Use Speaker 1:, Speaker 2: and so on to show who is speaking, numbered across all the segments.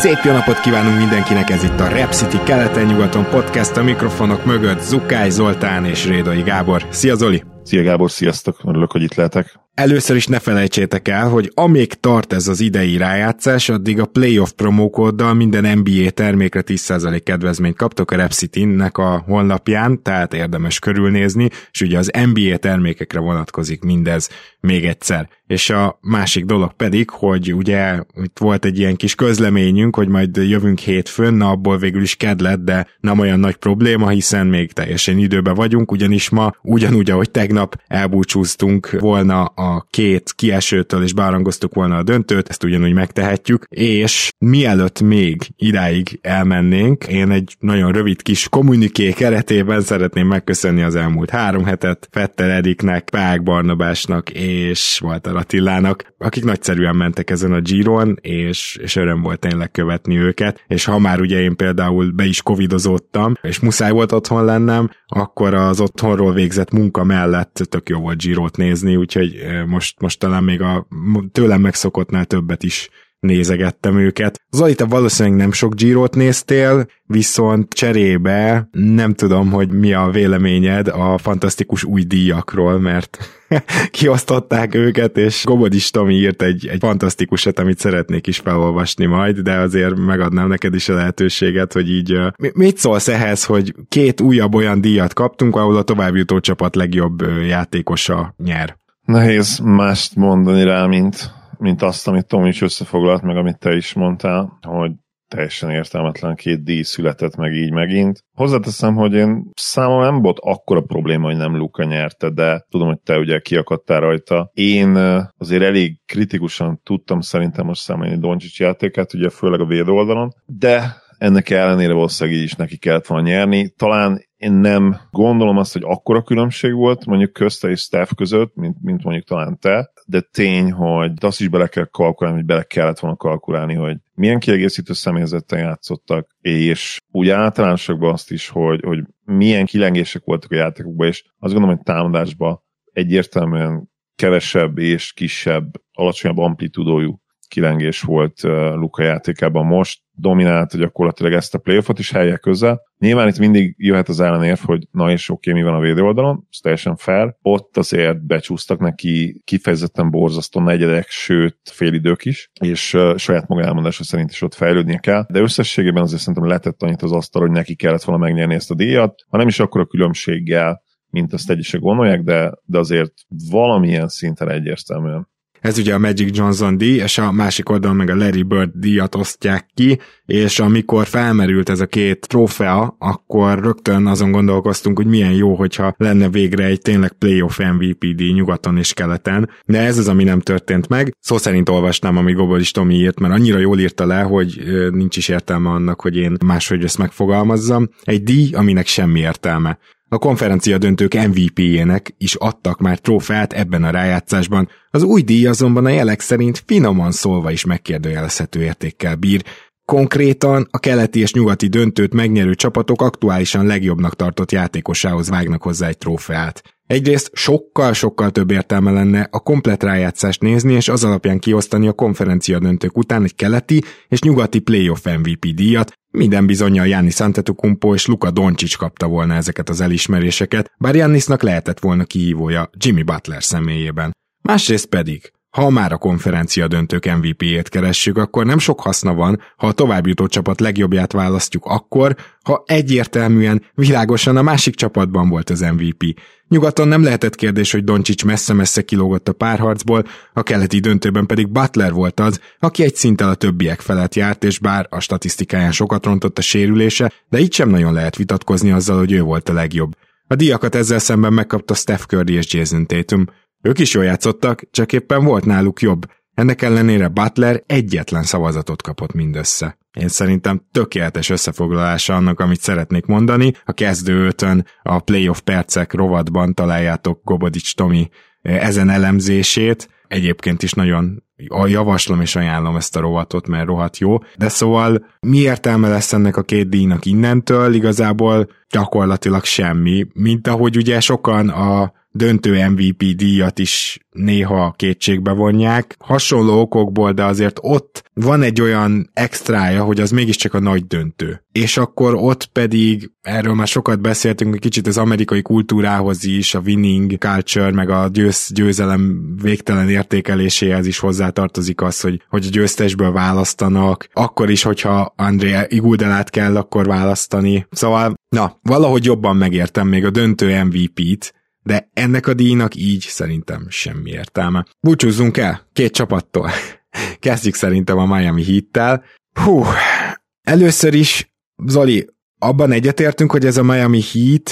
Speaker 1: Szép jó napot kívánunk mindenkinek, ez itt a Rep City keleten-nyugaton podcast a mikrofonok mögött Zukály Zoltán és Rédai Gábor. Szia Zoli!
Speaker 2: Szia Gábor, sziasztok! Örülök, hogy itt lehetek.
Speaker 1: Először is ne felejtsétek el, hogy amíg tart ez az idei rájátszás, addig a playoff promókóddal minden NBA termékre 10% kedvezményt kaptok a Repcity-nek a honlapján, tehát érdemes körülnézni, és ugye az NBA termékekre vonatkozik mindez még egyszer. És a másik dolog pedig, hogy ugye itt volt egy ilyen kis közleményünk, hogy majd jövünk hétfőn, na abból végül is kedlet, de nem olyan nagy probléma, hiszen még teljesen időben vagyunk, ugyanis ma ugyanúgy, ahogy tegnap elbúcsúztunk volna a két kiesőtől, és bearangoztuk volna a döntőt, ezt ugyanúgy megtehetjük, és mielőtt még idáig elmennénk, én egy nagyon rövid kis kommuniké keretében szeretném megköszönni az elmúlt három hetet Fetter Ediknek, Pák Barnabásnak és Walter Attilának, akik nagyszerűen mentek ezen a Giron, és, és öröm volt tényleg követni őket, és ha már ugye én például be is covidozottam, és muszáj volt otthon lennem, akkor az otthonról végzett munka mellett tök jó volt Girot nézni, úgyhogy most, most talán még a tőlem megszokottnál többet is nézegettem őket. Zoli, te valószínűleg nem sok Girot néztél, viszont cserébe nem tudom, hogy mi a véleményed a fantasztikus új díjakról, mert kiosztották őket, és Gobodis Tomi írt egy, egy fantasztikusat, amit szeretnék is felolvasni majd, de azért megadnám neked is a lehetőséget, hogy így mit szólsz ehhez, hogy két újabb olyan díjat kaptunk, ahol a továbbjutó csapat legjobb játékosa nyer?
Speaker 2: Nehéz mást mondani rá, mint, mint azt, amit Tom is összefoglalt, meg amit te is mondtál, hogy teljesen értelmetlen két díj született meg így megint. Hozzáteszem, hogy én számomra nem volt akkora probléma, hogy nem Luka nyerte, de tudom, hogy te ugye kiakadtál rajta. Én azért elég kritikusan tudtam szerintem most számolni Doncsics játékát, ugye főleg a véd oldalon, de ennek ellenére valószínűleg így is neki kellett volna nyerni. Talán én nem gondolom azt, hogy akkora különbség volt mondjuk közte és Steph között, mint, mint mondjuk talán te, de tény, hogy azt is bele kell kalkulálni, hogy bele kellett volna kalkulálni, hogy milyen kiegészítő személyzettel játszottak, és úgy általánosakban azt is, hogy, hogy milyen kilengések voltak a játékokban, és azt gondolom, hogy támadásban egyértelműen kevesebb és kisebb, alacsonyabb amplitudójú kilengés volt Luka játékában most, dominált gyakorlatilag ezt a playoffot is helyek közel. Nyilván itt mindig jöhet az ellenérv, hogy na és oké, mi van a védő oldalon, ez teljesen fair. Ott azért becsúsztak neki kifejezetten borzasztó negyedek, sőt félidők is, és uh, saját maga elmondása szerint is ott fejlődnie kell. De összességében azért szerintem letett annyit az asztal, hogy neki kellett volna megnyerni ezt a díjat, ha nem is akkor a különbséggel, mint azt egyesek gondolják, de, de azért valamilyen szinten egyértelműen.
Speaker 1: Ez ugye a Magic Johnson díj, és a másik oldalon meg a Larry Bird díjat osztják ki, és amikor felmerült ez a két trófea, akkor rögtön azon gondolkoztunk, hogy milyen jó, hogyha lenne végre egy tényleg playoff MVP díj nyugaton és keleten, de ez az, ami nem történt meg. Szó szerint olvasnám, ami Gobolis Tomi írt, mert annyira jól írta le, hogy nincs is értelme annak, hogy én máshogy ezt megfogalmazzam. Egy díj, aminek semmi értelme. A konferencia döntők MVP-jének is adtak már trófeát ebben a rájátszásban, az új díj azonban a jelek szerint finoman szólva is megkérdőjelezhető értékkel bír, Konkrétan a keleti és nyugati döntőt megnyerő csapatok aktuálisan legjobbnak tartott játékosához vágnak hozzá egy trófeát. Egyrészt sokkal-sokkal több értelme lenne a komplet rájátszást nézni, és az alapján kiosztani a konferencia döntők után egy keleti és nyugati playoff MVP díjat, minden bizonyal Jánis Antetokounmpo és Luka Doncic kapta volna ezeket az elismeréseket, bár Jannisnak lehetett volna kihívója Jimmy Butler személyében. Másrészt pedig, ha már a konferencia döntők MVP-ét keressük, akkor nem sok haszna van, ha a továbbjutó csapat legjobbját választjuk akkor, ha egyértelműen, világosan a másik csapatban volt az MVP. Nyugaton nem lehetett kérdés, hogy Doncsics messze-messze kilógott a párharcból, a keleti döntőben pedig Butler volt az, aki egy szinttel a többiek felett járt, és bár a statisztikáján sokat rontott a sérülése, de így sem nagyon lehet vitatkozni azzal, hogy ő volt a legjobb. A díjakat ezzel szemben megkapta Steph Curry és Jason Tatum. Ők is jól játszottak, csak éppen volt náluk jobb. Ennek ellenére Butler egyetlen szavazatot kapott mindössze. Én szerintem tökéletes összefoglalása annak, amit szeretnék mondani. A kezdő ötön a playoff percek rovatban találjátok Gobodics Tomi eh, ezen elemzését. Egyébként is nagyon javaslom és ajánlom ezt a rovatot, mert rohadt jó. De szóval mi értelme lesz ennek a két díjnak innentől? Igazából gyakorlatilag semmi, mint ahogy ugye sokan a döntő MVP díjat is néha kétségbe vonják. Hasonló okokból, de azért ott van egy olyan extrája, hogy az mégiscsak a nagy döntő. És akkor ott pedig, erről már sokat beszéltünk, egy kicsit az amerikai kultúrához is, a winning culture, meg a győz, győzelem végtelen értékeléséhez is hozzátartozik az, hogy, hogy a győztesből választanak, akkor is, hogyha André Iguldelát kell akkor választani. Szóval, na, valahogy jobban megértem még a döntő MVP-t, de ennek a díjnak így szerintem semmi értelme. Búcsúzzunk el két csapattól. Kezdjük szerintem a Miami Heat-tel. Hú, először is, Zoli, abban egyetértünk, hogy ez a Miami Heat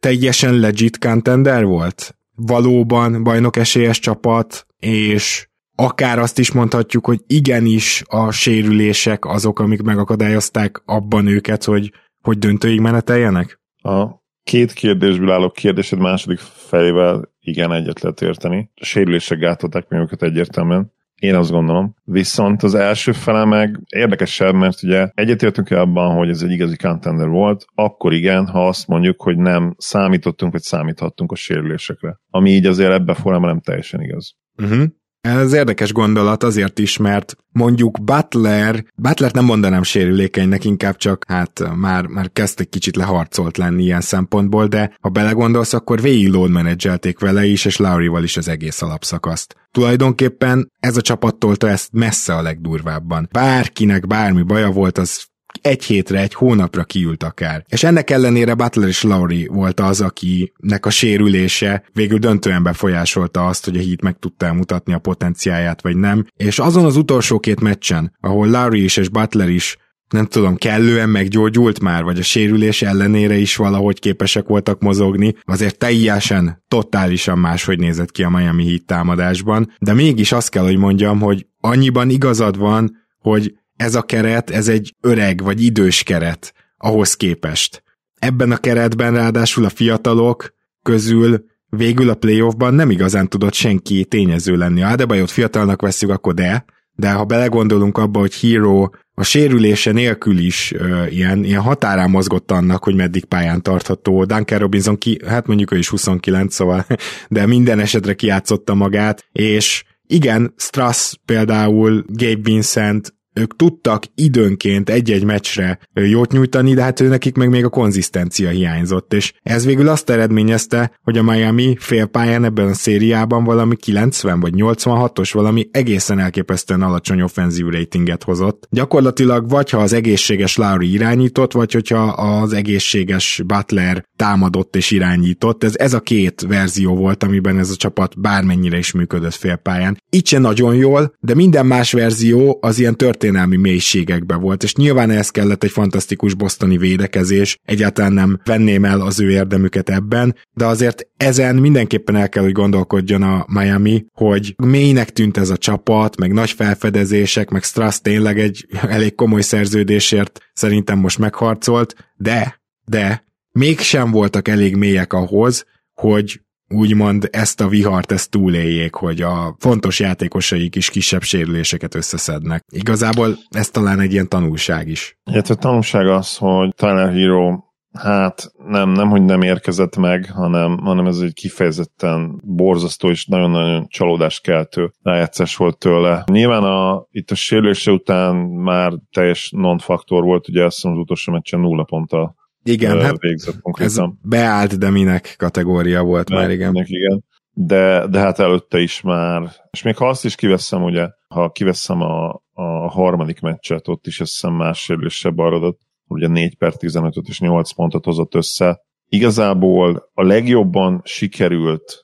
Speaker 1: teljesen legit contender volt? Valóban bajnok esélyes csapat, és akár azt is mondhatjuk, hogy igenis a sérülések azok, amik megakadályozták abban őket, hogy, hogy döntőig meneteljenek?
Speaker 2: A két kérdésből álló kérdésed második felével igen egyet lehet érteni. A sérülések gátolták meg őket egyértelműen. Én azt gondolom. Viszont az első fele meg érdekesebb, mert ugye egyetértünk -e abban, hogy ez egy igazi contender volt, akkor igen, ha azt mondjuk, hogy nem számítottunk, vagy számíthattunk a sérülésekre. Ami így azért ebbe formában nem teljesen igaz.
Speaker 1: Uh-huh. Ez érdekes gondolat azért is, mert mondjuk Butler, Butler nem mondanám sérülékenynek, inkább csak hát már, már kezd egy kicsit leharcolt lenni ilyen szempontból, de ha belegondolsz, akkor végig load menedzselték vele is, és Lowry-val is az egész alapszakaszt. Tulajdonképpen ez a csapat tolta ezt messze a legdurvábban. Bárkinek bármi baja volt, az egy hétre, egy hónapra kiült akár. És ennek ellenére Butler és Lowry volt az, akinek a sérülése végül döntően befolyásolta azt, hogy a Heat meg tudta mutatni a potenciáját, vagy nem. És azon az utolsó két meccsen, ahol Lowry is és Butler is nem tudom, kellően meggyógyult már, vagy a sérülés ellenére is valahogy képesek voltak mozogni, azért teljesen, totálisan máshogy nézett ki a Miami Heat támadásban, de mégis azt kell, hogy mondjam, hogy annyiban igazad van, hogy ez a keret, ez egy öreg vagy idős keret ahhoz képest. Ebben a keretben ráadásul a fiatalok közül végül a playoffban nem igazán tudott senki tényező lenni. Ha Adebayot fiatalnak veszük, akkor de, de ha belegondolunk abba, hogy Hero a sérülése nélkül is ö, ilyen, ilyen határán mozgott annak, hogy meddig pályán tartható. Duncan Robinson ki, hát mondjuk ő is 29, szóval, de minden esetre kiátszotta magát, és igen, Strass például, Gabe Vincent, ők tudtak időnként egy-egy meccsre jót nyújtani, de hát ő nekik meg még a konzisztencia hiányzott, és ez végül azt eredményezte, hogy a Miami félpályán ebben a szériában valami 90 vagy 86-os valami egészen elképesztően alacsony offenzív ratinget hozott. Gyakorlatilag vagy ha az egészséges Lowry irányított, vagy hogyha az egészséges Butler támadott és irányított. Ez, ez a két verzió volt, amiben ez a csapat bármennyire is működött félpályán. Itt se nagyon jól, de minden más verzió az ilyen történelmi mélységekbe volt, és nyilván ehhez kellett egy fantasztikus bosztoni védekezés, egyáltalán nem venném el az ő érdemüket ebben, de azért ezen mindenképpen el kell, hogy gondolkodjon a Miami, hogy mélynek tűnt ez a csapat, meg nagy felfedezések, meg Strass tényleg egy elég komoly szerződésért szerintem most megharcolt, de, de mégsem voltak elég mélyek ahhoz, hogy úgymond ezt a vihart ezt túléljék, hogy a fontos játékosaik is kisebb sérüléseket összeszednek. Igazából ez talán egy ilyen tanulság is.
Speaker 2: a tanulság az, hogy Tyler Hero hát nem, nem, hogy nem érkezett meg, hanem, hanem ez egy kifejezetten borzasztó és nagyon-nagyon csalódást keltő rájátszás volt tőle. Nyilván a, itt a sérülése után már teljes non-faktor volt, ugye azt az utolsó meccsen nulla ponttal
Speaker 1: igen, hát végzett konkrétan. Ez beállt, de minek kategória volt de, már, igen.
Speaker 2: Minek, igen. De, de hát előtte is már, és még ha azt is kiveszem, ugye, ha kiveszem a, a harmadik meccset, ott is azt hiszem más sérülésebb aradott, ugye 4 per 15 és 8 pontot hozott össze. Igazából a legjobban sikerült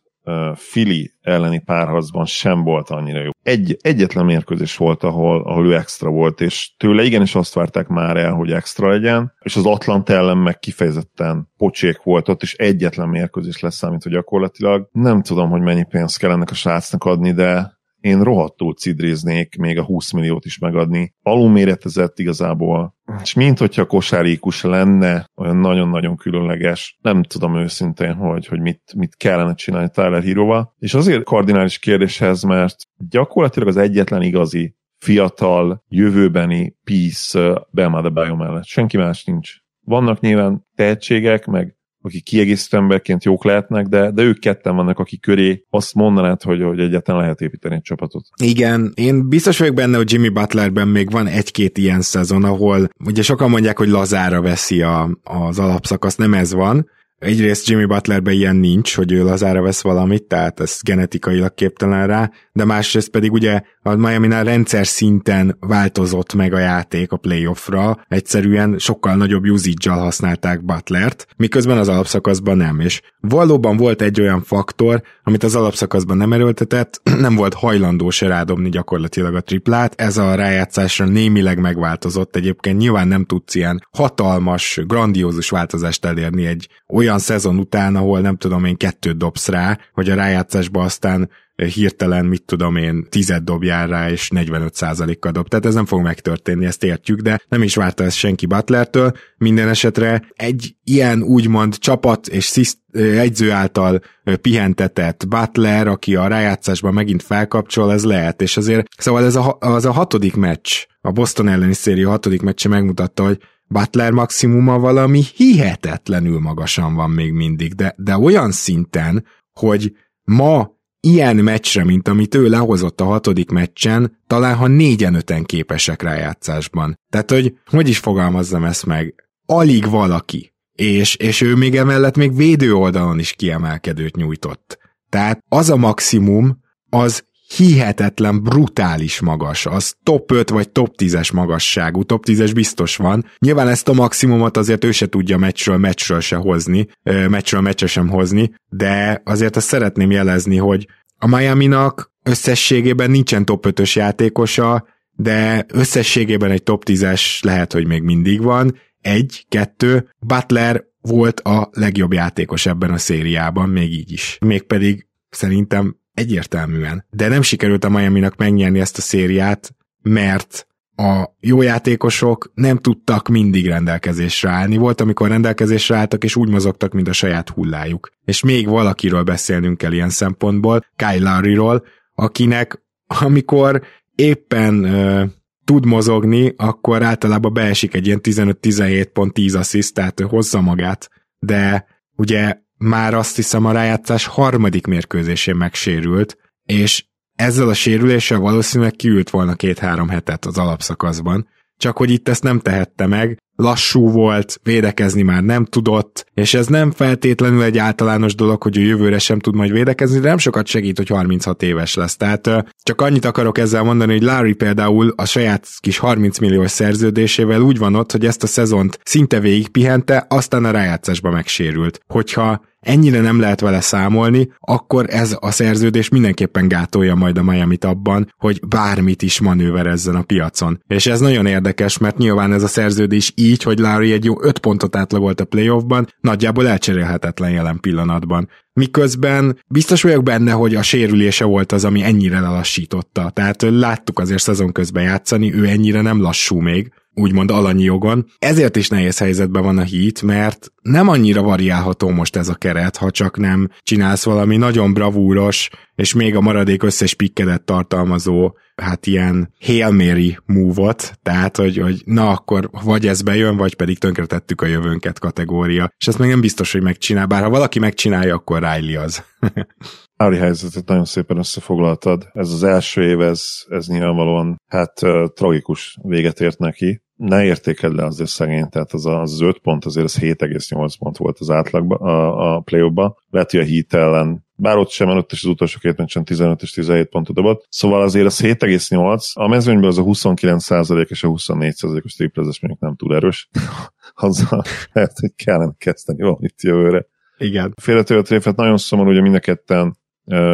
Speaker 2: Fili elleni párharcban sem volt annyira jó. Egy, egyetlen mérkőzés volt, ahol, ahol ő extra volt, és tőle igenis azt várták már el, hogy extra legyen, és az Atlant ellen meg kifejezetten pocsék volt ott, és egyetlen mérkőzés lesz számít, hogy gyakorlatilag nem tudom, hogy mennyi pénzt kell ennek a srácnak adni, de én rohadtul cidréznék még a 20 milliót is megadni. Alulméretezett igazából, és mint hogyha kosárikus lenne, olyan nagyon-nagyon különleges. Nem tudom őszintén, hogy, hogy mit, mit kellene csinálni Tyler Hero-val. És azért kardinális kérdéshez, mert gyakorlatilag az egyetlen igazi fiatal, jövőbeni piece Belmada Bio mellett. Senki más nincs. Vannak nyilván tehetségek, meg akik kiegészítő emberként jók lehetnek, de, de ők ketten vannak, akik köré azt mondanád, hogy, hogy egyáltalán lehet építeni egy csapatot.
Speaker 1: Igen, én biztos vagyok benne, hogy Jimmy Butlerben még van egy-két ilyen szezon, ahol ugye sokan mondják, hogy lazára veszi a, az alapszakasz, nem ez van, Egyrészt Jimmy Butlerben ilyen nincs, hogy ő lazára vesz valamit, tehát ez genetikailag képtelen rá, de másrészt pedig ugye a miami rendszer szinten változott meg a játék a playoffra, egyszerűen sokkal nagyobb usage használták Butlert, miközben az alapszakaszban nem, és valóban volt egy olyan faktor, amit az alapszakaszban nem erőltetett, nem volt hajlandó se rádobni gyakorlatilag a triplát, ez a rájátszásra némileg megváltozott, egyébként nyilván nem tudsz ilyen hatalmas, grandiózus változást elérni egy olyan szezon után, ahol nem tudom én kettőt dobsz rá, hogy a rájátszásba aztán hirtelen, mit tudom én, tized dobjál rá, és 45%-kal dob. Tehát ez nem fog megtörténni, ezt értjük, de nem is várta ezt senki Butlertől. Minden esetre egy ilyen úgymond csapat és sziszt, egyző által pihentetett Butler, aki a rájátszásban megint felkapcsol, ez lehet, és azért, szóval ez a, az a hatodik meccs, a Boston elleni széria hatodik meccse megmutatta, hogy Butler maximuma valami hihetetlenül magasan van még mindig, de, de olyan szinten, hogy ma ilyen meccsre, mint amit ő lehozott a hatodik meccsen, talán ha négyen öten képesek rájátszásban. Tehát, hogy hogy is fogalmazzam ezt meg, alig valaki, és, és ő még emellett még védő oldalon is kiemelkedőt nyújtott. Tehát az a maximum, az hihetetlen, brutális magas. Az top 5 vagy top 10-es magasságú, top 10-es biztos van. Nyilván ezt a maximumot azért ő se tudja meccsről meccsről se hozni, meccsről meccsre sem hozni, de azért azt szeretném jelezni, hogy a Miami-nak összességében nincsen top 5-ös játékosa, de összességében egy top 10-es lehet, hogy még mindig van. Egy, kettő, Butler volt a legjobb játékos ebben a szériában, még így is. Mégpedig szerintem egyértelműen. De nem sikerült a Miami-nak megnyerni ezt a szériát, mert a jó játékosok nem tudtak mindig rendelkezésre állni. Volt, amikor rendelkezésre álltak, és úgy mozogtak, mint a saját hullájuk. És még valakiről beszélnünk kell ilyen szempontból, Kyle Lowry-ról, akinek amikor éppen ö, tud mozogni, akkor általában beesik egy ilyen 15-17 pont 10 assziszt, tehát hozza magát. De ugye már azt hiszem a rájátszás harmadik mérkőzésén megsérült, és ezzel a sérüléssel valószínűleg kiült volna két-három hetet az alapszakaszban, csak hogy itt ezt nem tehette meg, lassú volt, védekezni már nem tudott, és ez nem feltétlenül egy általános dolog, hogy a jövőre sem tud majd védekezni, de nem sokat segít, hogy 36 éves lesz. Tehát csak annyit akarok ezzel mondani, hogy Larry például a saját kis 30 milliós szerződésével úgy van ott, hogy ezt a szezont szinte végig pihente, aztán a rájátszásba megsérült. Hogyha ennyire nem lehet vele számolni, akkor ez a szerződés mindenképpen gátolja majd a miami abban, hogy bármit is manőverezzen a piacon. És ez nagyon érdekes, mert nyilván ez a szerződés így, hogy Larry egy jó 5 pontot átlagolt a playoffban, nagyjából elcserélhetetlen jelen pillanatban. Miközben biztos vagyok benne, hogy a sérülése volt az, ami ennyire lelassította. Tehát láttuk azért szezon közben játszani, ő ennyire nem lassú még, úgymond alanyi jogon. Ezért is nehéz helyzetben van a hit, mert nem annyira variálható most ez a keret, ha csak nem csinálsz valami nagyon bravúros, és még a maradék összes pikkedet tartalmazó, hát ilyen Hail Mary move-ot, tehát, hogy, hogy na akkor vagy ez bejön, vagy pedig tönkretettük a jövőnket kategória. És ezt még nem biztos, hogy megcsinál, bár ha valaki megcsinálja, akkor Riley az.
Speaker 2: Ári helyzetet nagyon szépen összefoglaltad. Ez az első év, ez, ez nyilvánvalóan hát tragikus véget ért neki. Ne értékeld le azért szegény, tehát az, az 5 pont, azért az 7,8 pont volt az átlagban a, a play Lehet, hogy a Heat ellen bár ott sem előtt is az utolsó két meccsen 15 és 17 pontot dobott. Szóval azért az 7,8, a mezőnyből az a 29% és a 24 os triplezes mondjuk nem túl erős. Azzal lehet, hogy kellene kezdeni valamit jövőre.
Speaker 1: Igen.
Speaker 2: Félretőre tréfet nagyon szomorú, hogy mind a ketten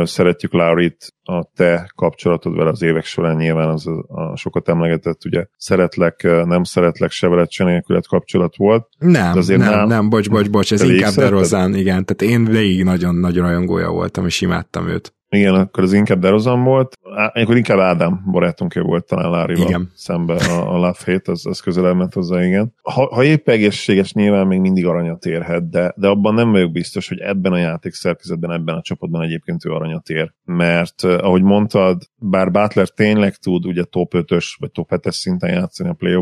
Speaker 2: szeretjük Laurit, a te kapcsolatod vele az évek során nyilván az a sokat emlegetett, ugye szeretlek, nem szeretlek, se veled, se nélkület kapcsolat volt.
Speaker 1: Nem, nem, nem, nem, bocs, bocs, bocs, ez inkább DeRozan, igen, tehát én végig nagyon-nagyon rajongója voltam, és imádtam őt.
Speaker 2: Igen, akkor az inkább Derozan volt. Akkor inkább Ádám barátunk volt talán Lárival igen. szembe a, a Love Hate, az, az közelebb ment hozzá, igen. Ha, ha épp egészséges, nyilván még mindig aranyat érhet, de, de abban nem vagyok biztos, hogy ebben a játék szerkezetben, ebben a csapatban egyébként ő aranyat ér. Mert ahogy mondtad, bár Butler tényleg tud ugye top 5-ös vagy top 7-es szinten játszani a play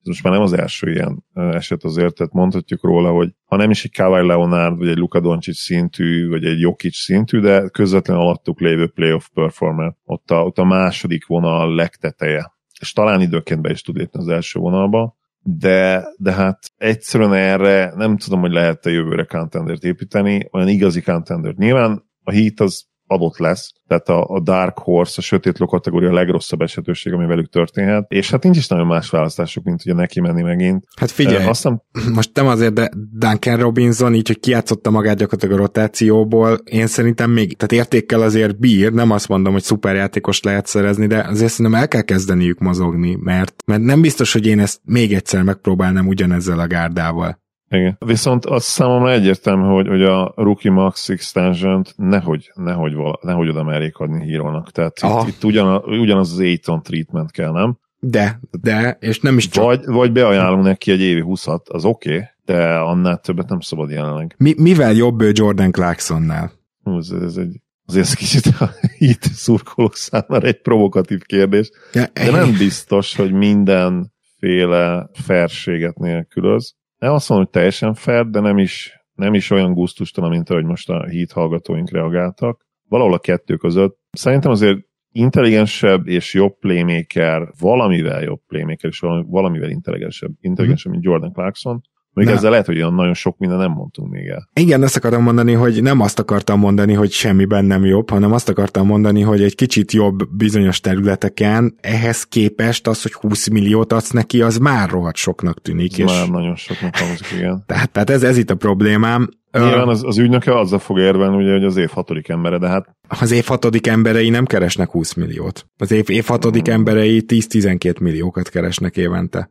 Speaker 2: ez most már nem az első ilyen eset azért, tehát mondhatjuk róla, hogy ha nem is egy Kawhi Leonard, vagy egy Luka Doncic szintű, vagy egy Jokic szintű, de közvetlen alattuk lévő playoff performer. Ott a, ott a második vonal legteteje. És talán időként be is tud lépni az első vonalba, de, de hát egyszerűen erre nem tudom, hogy lehet-e jövőre contendert építeni, olyan igazi contendert. Nyilván a Heat az adott lesz, tehát a, a Dark Horse, a sötét ló kategória a legrosszabb esetőség, ami velük történhet, és hát nincs is nagyon más választásuk, mint ugye neki menni megint.
Speaker 1: Hát figyelj, uh, aztán... most nem azért, de Duncan Robinson így, hogy kiátszotta magát gyakorlatilag a rotációból, én szerintem még, tehát értékkel azért bír, nem azt mondom, hogy szuperjátékos lehet szerezni, de azért szerintem el kell kezdeniük mozogni, mert, mert nem biztos, hogy én ezt még egyszer megpróbálnám ugyanezzel a gárdával.
Speaker 2: Igen. Viszont az számomra egyértelmű, hogy, hogy a Rookie Max extension nehogy, nehogy, vala, nehogy oda merjék adni hírónak. Tehát itt, itt ugyan, ugyanaz az Aiton treatment kell, nem?
Speaker 1: De, de, és nem is csak...
Speaker 2: Vagy, vagy beajánlunk neki egy évi 20 az oké, okay, de annál többet nem szabad jelenleg.
Speaker 1: Mi, mivel jobb ő Jordan Clarksonnál?
Speaker 2: Ez, ez egy azért ez kicsit itt szurkolók számára egy provokatív kérdés, de nem biztos, hogy mindenféle ferséget nélkülöz nem azt mondom, hogy teljesen fair, de nem is, nem is olyan gusztustalan, mint ahogy most a hit hallgatóink reagáltak. Valahol a kettő között. Szerintem azért intelligensebb és jobb playmaker, valamivel jobb playmaker, és valamivel intelligensebb, intelligensebb, mint Jordan Clarkson, még nem. ezzel lehet, hogy olyan nagyon sok minden nem mondtunk még el.
Speaker 1: Igen, ezt akartam mondani, hogy nem azt akartam mondani, hogy semmiben nem jobb, hanem azt akartam mondani, hogy egy kicsit jobb bizonyos területeken, ehhez képest az, hogy 20 milliót adsz neki, az már rohadt soknak tűnik.
Speaker 2: Ez és... Már nagyon soknak hangzik, igen.
Speaker 1: tehát, tehát ez, ez itt a problémám.
Speaker 2: Nyilván az, az ügynöke azzal fog érvelni, ugye, hogy az év hatodik embere, de hát...
Speaker 1: Az év hatodik emberei nem keresnek 20 milliót. Az év, év hatodik hmm. emberei 10-12 milliókat keresnek évente.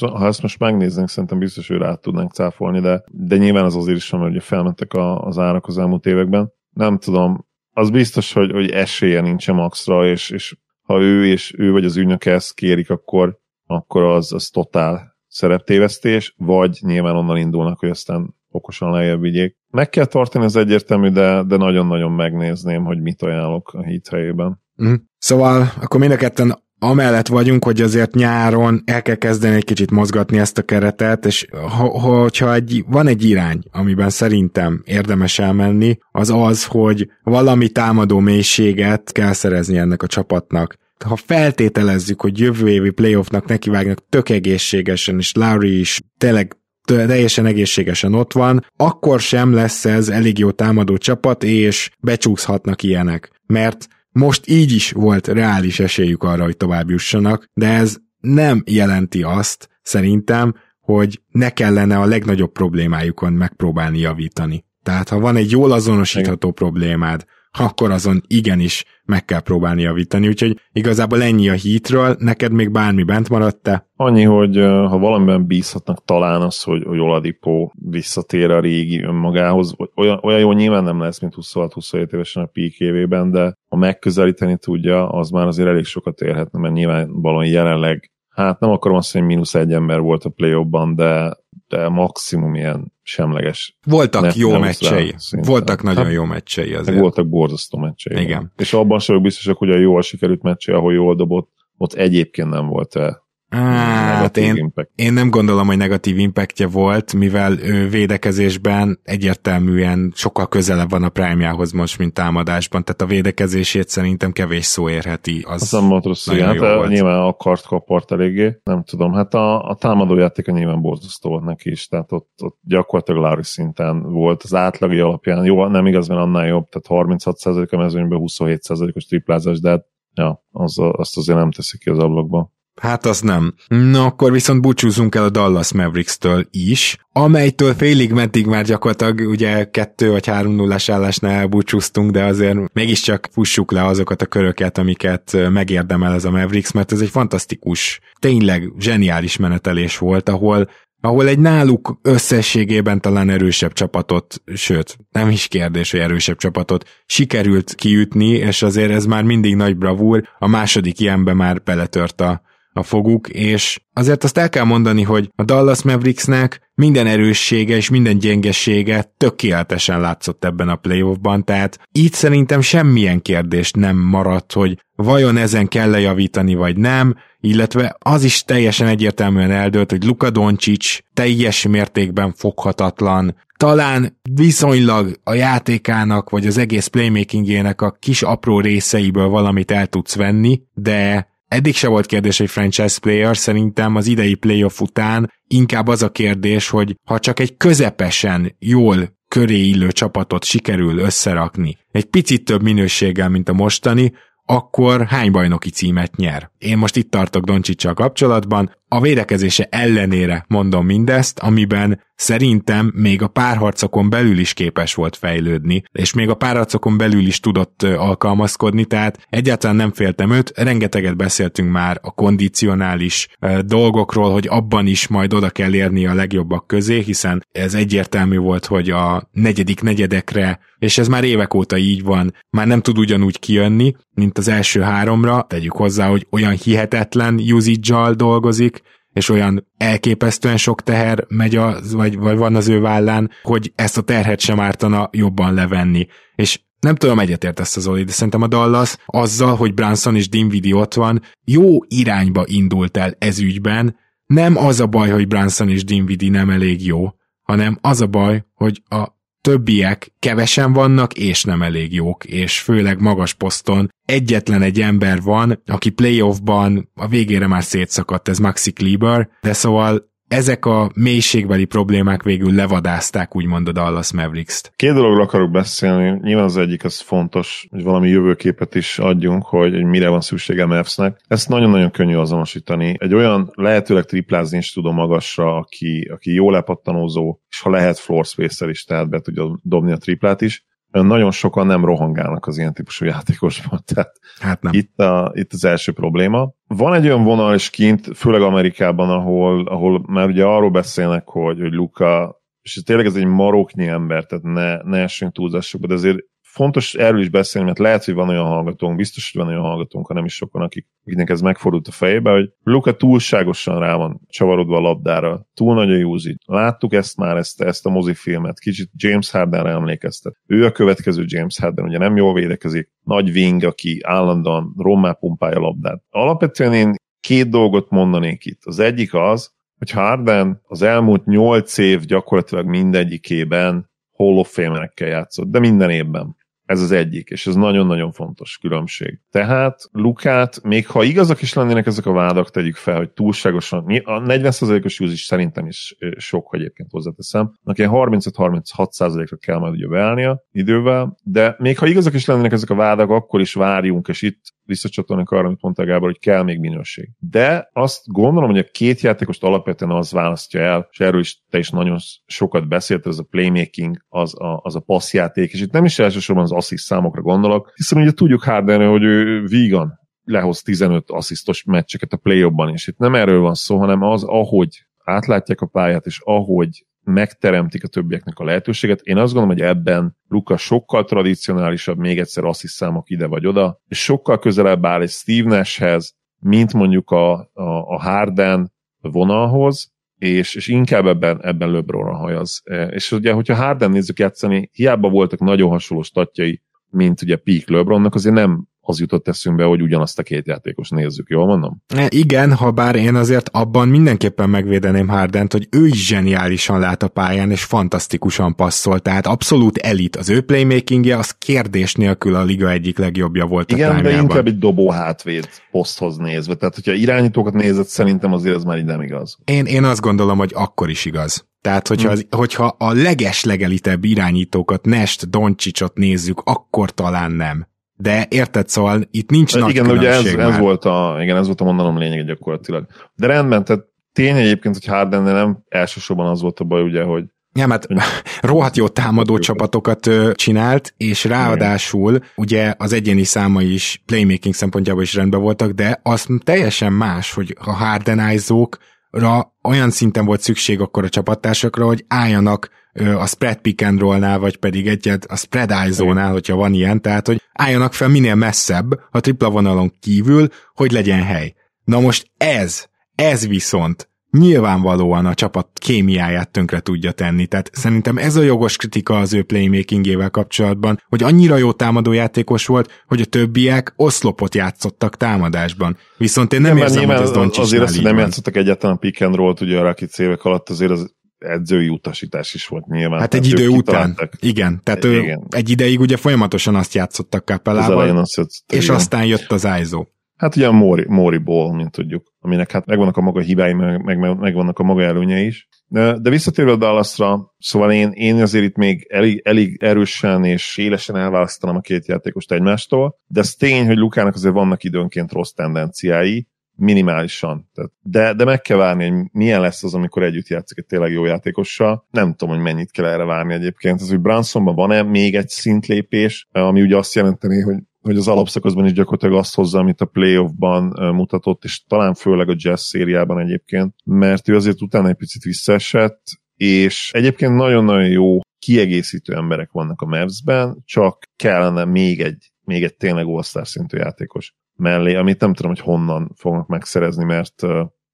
Speaker 2: Ha ezt most megnéznénk, szerintem biztos, hogy rá tudnánk cáfolni, de, de nyilván az azért is van, hogy felmentek a, az árak az elmúlt években. Nem tudom, az biztos, hogy, hogy esélye nincs a Maxra, és, és ha ő és ő vagy az ügynök ezt kérik, akkor, akkor az, az totál szereptévesztés, vagy nyilván onnan indulnak, hogy aztán okosan lejjebb vigyék. Meg kell tartani az egyértelmű, de, de nagyon-nagyon megnézném, hogy mit ajánlok a hit helyében.
Speaker 1: Mm. Szóval akkor mind a ketten amellett vagyunk, hogy azért nyáron el kell kezdeni egy kicsit mozgatni ezt a keretet, és ha, hogyha egy, van egy irány, amiben szerintem érdemes elmenni, az az, hogy valami támadó mélységet kell szerezni ennek a csapatnak. Ha feltételezzük, hogy jövő évi playoffnak nekivágnak tök egészségesen, és Larry is tényleg teljesen egészségesen ott van, akkor sem lesz ez elég jó támadó csapat, és becsúszhatnak ilyenek. Mert most így is volt reális esélyük arra, hogy tovább jussanak, de ez nem jelenti azt, szerintem, hogy ne kellene a legnagyobb problémájukon megpróbálni javítani. Tehát ha van egy jól azonosítható problémád, akkor azon igenis meg kell próbálni javítani, úgyhogy igazából ennyi a hítről, neked még bármi bent maradt-e?
Speaker 2: Annyi, hogy ha valamiben bízhatnak talán az, hogy, hogy Oladipo visszatér a régi önmagához, olyan, olyan jó nyilván nem lesz, mint 26-27 évesen a peak évében, de ha megközelíteni tudja, az már azért elég sokat érhetne, mert nyilván valami jelenleg hát nem akarom azt mondani, hogy mínusz egy ember volt a play de, de maximum ilyen semleges.
Speaker 1: Voltak jó meccsei. Voltak nagyon hát, jó meccsei azért.
Speaker 2: Voltak borzasztó meccsei.
Speaker 1: Igen.
Speaker 2: És abban sem biztosak, hogy a jól sikerült meccsei, ahol jól dobott, ott egyébként nem volt -e
Speaker 1: Hát én, én nem gondolom, hogy negatív impactja volt, mivel ő védekezésben egyértelműen sokkal közelebb van a prime most, mint támadásban, tehát a védekezését szerintem kevés szó érheti. Az,
Speaker 2: az nem volt rossz, igen, hát volt. nyilván a kart kapart eléggé, nem tudom, hát a, a támadójátéka nyilván borzasztó volt neki is, tehát ott, ott gyakorlatilag Larry szinten volt az átlagi alapján, jó, nem igaz, mert annál jobb, tehát 36% a mezőnyben 27%-os triplázás, de hát ja, az, azt azért nem teszi ki az ablakba.
Speaker 1: Hát az nem. Na akkor viszont búcsúzunk el a Dallas Mavericks-től is, amelytől félig meddig már gyakorlatilag ugye kettő vagy három nullás állásnál elbúcsúztunk, de azért mégiscsak fussuk le azokat a köröket, amiket megérdemel ez a Mavericks, mert ez egy fantasztikus, tényleg zseniális menetelés volt, ahol ahol egy náluk összességében talán erősebb csapatot, sőt, nem is kérdés, hogy erősebb csapatot sikerült kiütni, és azért ez már mindig nagy bravúr, a második ilyenbe már beletört a, a foguk, és azért azt el kell mondani, hogy a Dallas Mavericksnek minden erőssége és minden gyengesége tökéletesen látszott ebben a playoffban, tehát itt szerintem semmilyen kérdés nem maradt, hogy vajon ezen kell javítani vagy nem, illetve az is teljesen egyértelműen eldőlt, hogy Luka Doncic teljes mértékben foghatatlan, talán viszonylag a játékának, vagy az egész playmakingének a kis apró részeiből valamit el tudsz venni, de Eddig se volt kérdés, hogy franchise player, szerintem az idei playoff után inkább az a kérdés, hogy ha csak egy közepesen jól köré illő csapatot sikerül összerakni, egy picit több minőséggel, mint a mostani, akkor hány bajnoki címet nyer? Én most itt tartok Doncsicsal kapcsolatban, a védekezése ellenére mondom mindezt, amiben szerintem még a párharcokon belül is képes volt fejlődni, és még a párharcokon belül is tudott alkalmazkodni, tehát egyáltalán nem féltem őt, rengeteget beszéltünk már a kondicionális dolgokról, hogy abban is majd oda kell érni a legjobbak közé, hiszen ez egyértelmű volt, hogy a negyedik negyedekre, és ez már évek óta így van, már nem tud ugyanúgy kijönni, mint az első háromra, tegyük hozzá, hogy olyan hihetetlen usage dolgozik, és olyan elképesztően sok teher megy az, vagy, vagy van az ő vállán, hogy ezt a terhet sem ártana jobban levenni. És nem tudom, egyetért ezt az Oli, de szerintem a Dallas azzal, hogy Branson és Dinwiddie ott van, jó irányba indult el ez ügyben. Nem az a baj, hogy Branson és Dinwiddie nem elég jó, hanem az a baj, hogy a többiek kevesen vannak, és nem elég jók, és főleg magas poszton egyetlen egy ember van, aki playoffban a végére már szétszakadt, ez Maxi Kleber, de szóval ezek a mélységbeli problémák végül levadázták úgymond a Dallas Mavericks-t.
Speaker 2: Két dologról akarok beszélni. Nyilván az egyik az fontos, hogy valami jövőképet is adjunk, hogy, hogy mire van szüksége Mavsnek. Ezt nagyon-nagyon könnyű azonosítani. Egy olyan lehetőleg triplázni is tudom magasra, aki, aki jó lepattanózó, és ha lehet floor spacer is, tehát be tudja dobni a triplát is nagyon sokan nem rohangálnak az ilyen típusú játékosban. Tehát
Speaker 1: hát nem.
Speaker 2: Itt, a, itt az első probléma. Van egy olyan vonal is kint, főleg Amerikában, ahol, ahol már ugye arról beszélnek, hogy, hogy Luka, és tényleg ez egy maroknyi ember, tehát ne, ne essünk túlzásokba, de azért fontos erről is beszélni, mert lehet, hogy van olyan hallgatónk, biztos, hogy van olyan hallgatónk, ha nem is sokan, akik, akiknek ez megfordult a fejébe, hogy Luka túlságosan rá van csavarodva a labdára, túl nagy a Júzi. Láttuk ezt már, ezt, ezt a mozifilmet, kicsit James Hardenre emlékeztet. Ő a következő James Harden, ugye nem jól védekezik, nagy wing, aki állandóan rommá pumpálja a labdát. Alapvetően én két dolgot mondanék itt. Az egyik az, hogy Harden az elmúlt nyolc év gyakorlatilag mindegyikében Hall of Fame-ekkel játszott, de minden évben. Ez az egyik, és ez nagyon-nagyon fontos különbség. Tehát Lukát, még ha igazak is lennének ezek a vádak, tegyük fel, hogy túlságosan, a 40%-os use is szerintem is sok, egyébként hozzáteszem, neki 35-36%-ra kell majd ugye beállnia idővel, de még ha igazak is lennének ezek a vádak, akkor is várjunk, és itt visszacsatolnak arra, amit mondta Gábor, hogy kell még minőség. De azt gondolom, hogy a két játékost alapvetően az választja el, és erről is te is nagyon sokat beszélt, ez a playmaking, az a, az a passzjáték, és itt nem is elsősorban az assziszt számokra gondolok, hiszen ugye tudjuk Hardenre, hogy ő vegan, lehoz 15 asszisztos meccseket a play és itt nem erről van szó, hanem az, ahogy átlátják a pályát, és ahogy megteremtik a többieknek a lehetőséget. Én azt gondolom, hogy ebben Luka sokkal tradicionálisabb, még egyszer assziszt számok ide vagy oda, és sokkal közelebb áll egy Steve Nashhez, mint mondjuk a, a, a Harden vonalhoz, és, és inkább ebben, ebben LeBronra hajaz. E, és ugye, hogyha Harden nézzük játszani, hiába voltak nagyon hasonló statjai, mint ugye Peak LeBronnak, azért nem az jutott eszünkbe, hogy ugyanazt a két játékos nézzük, jól mondom?
Speaker 1: E, igen, ha bár én azért abban mindenképpen megvédeném Hardent, hogy ő is zseniálisan lát a pályán, és fantasztikusan passzol, tehát abszolút elit. Az ő playmakingje az kérdés nélkül a liga egyik legjobbja volt
Speaker 2: igen,
Speaker 1: a
Speaker 2: Igen, de inkább egy dobó hátvéd poszthoz nézve, tehát hogyha irányítókat nézett, szerintem azért ez már így nem igaz.
Speaker 1: Én, én azt gondolom, hogy akkor is igaz. Tehát, hogyha, hmm. az, hogyha a leges legelitebb irányítókat, Nest, Doncsicsot nézzük, akkor talán nem de érted, szóval itt nincs
Speaker 2: de
Speaker 1: nagy
Speaker 2: Igen, ugye ez, ez, volt a, igen, ez volt a mondanom lényeg gyakorlatilag. De rendben, tehát tény egyébként, hogy Harden nem elsősorban az volt a baj, ugye, hogy
Speaker 1: Ja, mert rohadt jó támadó csapatokat csinált, és ráadásul ugye az egyéni számai is playmaking szempontjából is rendben voltak, de az teljesen más, hogy a hardenizók ra olyan szinten volt szükség akkor a csapattársakra, hogy álljanak a spread pick and roll-nál, vagy pedig egyet a spread ISO-nál, hogyha van ilyen, tehát hogy álljanak fel minél messzebb a tripla vonalon kívül, hogy legyen hely. Na most ez, ez viszont nyilvánvalóan a csapat kémiáját tönkre tudja tenni. Tehát szerintem ez a jogos kritika az ő playmakingével kapcsolatban, hogy annyira jó támadójátékos volt, hogy a többiek oszlopot játszottak támadásban. Viszont én nem
Speaker 2: Igen,
Speaker 1: érzem, hogy ez Doncsicsnál
Speaker 2: Azért azt, hogy nem játszottak egyáltalán pick and roll ugye a Rakic évek alatt azért az edzői utasítás is volt nyilván.
Speaker 1: Hát egy idő után. Igen, tehát
Speaker 2: Igen.
Speaker 1: ő egy ideig ugye folyamatosan azt játszottak
Speaker 2: Az
Speaker 1: Kapelával,
Speaker 2: jött,
Speaker 1: és
Speaker 2: igen.
Speaker 1: aztán jött az ISO.
Speaker 2: Hát ugye a Mori, Mori Ball, mint tudjuk, aminek hát megvannak a maga hibái, meg, meg, megvannak a maga előnyei is. De, de visszatérve a Dallasra, szóval én, én azért itt még elég, elég erősen és élesen elválasztanám a két játékost egymástól, de ez tény, hogy Lukának azért vannak időnként rossz tendenciái, minimálisan. De, de meg kell várni, hogy milyen lesz az, amikor együtt játszik egy tényleg jó játékossal. Nem tudom, hogy mennyit kell erre várni egyébként. Az, hogy Bransonban van-e még egy szintlépés, ami ugye azt jelenteni, hogy hogy az alapszakaszban is gyakorlatilag azt hozza, amit a playoffban mutatott, és talán főleg a jazz szériában egyébként, mert ő azért utána egy picit visszaesett, és egyébként nagyon-nagyon jó kiegészítő emberek vannak a Mavs-ben, csak kellene még egy, még egy tényleg all szintű játékos mellé, amit nem tudom, hogy honnan fognak megszerezni, mert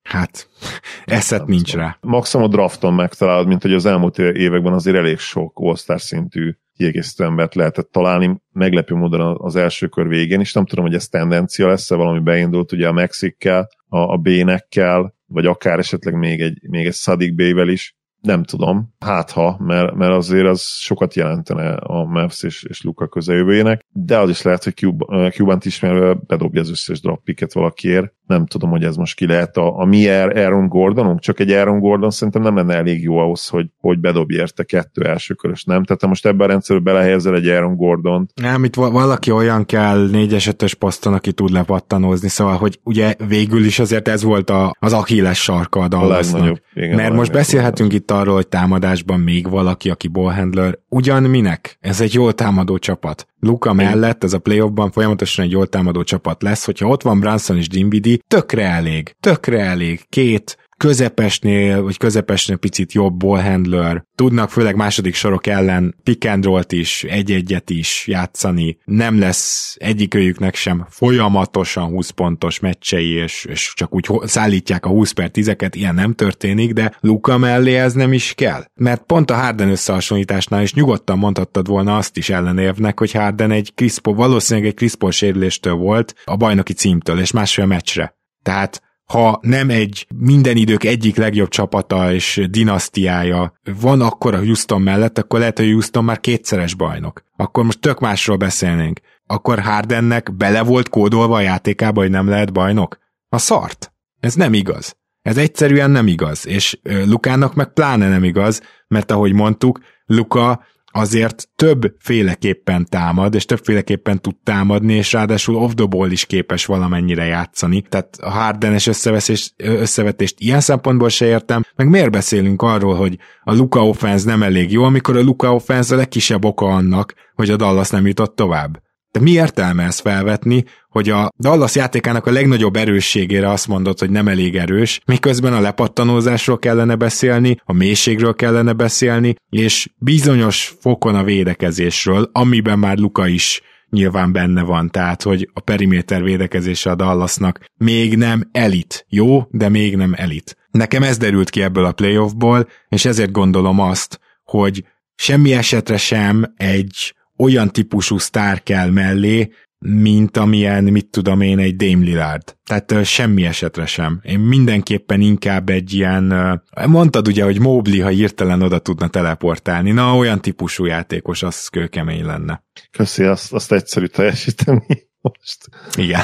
Speaker 1: Hát, eszet nincs rá.
Speaker 2: Maximum a drafton megtalálod, mint hogy az elmúlt években azért elég sok all szintű kiegészítő embert lehetett találni, meglepő módon az első kör végén, és nem tudom, hogy ez tendencia lesz-e, valami beindult ugye a Mexikkel, a, a Bénekkel, vagy akár esetleg még egy, még egy Sadik Bével is, nem tudom, hát ha, mert, mert azért az sokat jelentene a Mavs és, és Luka közeljövőjének, de az is lehet, hogy Cuba- Cuban-t ismerve bedobja az összes draft picket valakiért. Nem tudom, hogy ez most ki lehet a, a mi Aaron Gordonunk, csak egy Aaron Gordon szerintem nem lenne elég jó ahhoz, hogy, hogy bedobja érte kettő elsőkörös, nem? Tehát ha most ebben a rendszerbe belehelyezel egy Aaron Gordont,
Speaker 1: Nem, itt va- valaki olyan kell négyes ötös poszton, aki tud lepattanózni, szóval, hogy ugye végül is azért ez volt a, az Achilles sarka a
Speaker 2: a legnagyobb. Igen,
Speaker 1: Mert
Speaker 2: a
Speaker 1: most beszélhetünk itt arról, hogy támadásban még valaki, aki ballhandler. Ugyan minek? Ez egy jól támadó csapat. Luka mellett ez a playoffban folyamatosan egy jól támadó csapat lesz, hogyha ott van Branson és Dinwiddie, tökre elég, tökre elég. Két közepesnél, vagy közepesnél picit jobb ballhandler, tudnak főleg második sorok ellen pick and roll-t is, egy-egyet is játszani, nem lesz egyikőjüknek sem folyamatosan 20 pontos meccsei, és, és csak úgy szállítják a 20 per 10-eket, ilyen nem történik, de Luka mellé ez nem is kell. Mert pont a Harden összehasonlításnál is nyugodtan mondhattad volna azt is ellenérvnek, hogy Harden egy Chris Paul, valószínűleg egy Chris Paul sérüléstől volt a bajnoki címtől, és másfél meccsre. Tehát ha nem egy minden idők egyik legjobb csapata és dinasztiája van akkor a Houston mellett, akkor lehet, hogy Houston már kétszeres bajnok. Akkor most tök másról beszélnénk. Akkor Hardennek bele volt kódolva a játékába, hogy nem lehet bajnok? A szart. Ez nem igaz. Ez egyszerűen nem igaz, és Lukának meg pláne nem igaz, mert ahogy mondtuk, Luka azért többféleképpen támad, és többféleképpen tud támadni, és ráadásul off the ball is képes valamennyire játszani. Tehát a Hardenes összeveszés, összevetést ilyen szempontból se értem, meg miért beszélünk arról, hogy a Luka offense nem elég jó, amikor a Luka offense a legkisebb oka annak, hogy a Dallas nem jutott tovább. De mi értelme ezt felvetni, hogy a Dallas játékának a legnagyobb erősségére azt mondod, hogy nem elég erős, miközben a lepattanózásról kellene beszélni, a mélységről kellene beszélni, és bizonyos fokon a védekezésről, amiben már Luka is nyilván benne van, tehát hogy a periméter védekezése a Dallasnak még nem elit. Jó, de még nem elit. Nekem ez derült ki ebből a playoffból, és ezért gondolom azt, hogy semmi esetre sem egy olyan típusú sztár kell mellé, mint amilyen, mit tudom én, egy Dame Lillard. Tehát semmi esetre sem. Én mindenképpen inkább egy ilyen, mondtad ugye, hogy Mobley, ha hirtelen oda tudna teleportálni, na olyan típusú játékos, az kőkemény lenne.
Speaker 2: Köszi, azt, azt egyszerű teljesíteni most.
Speaker 1: Igen.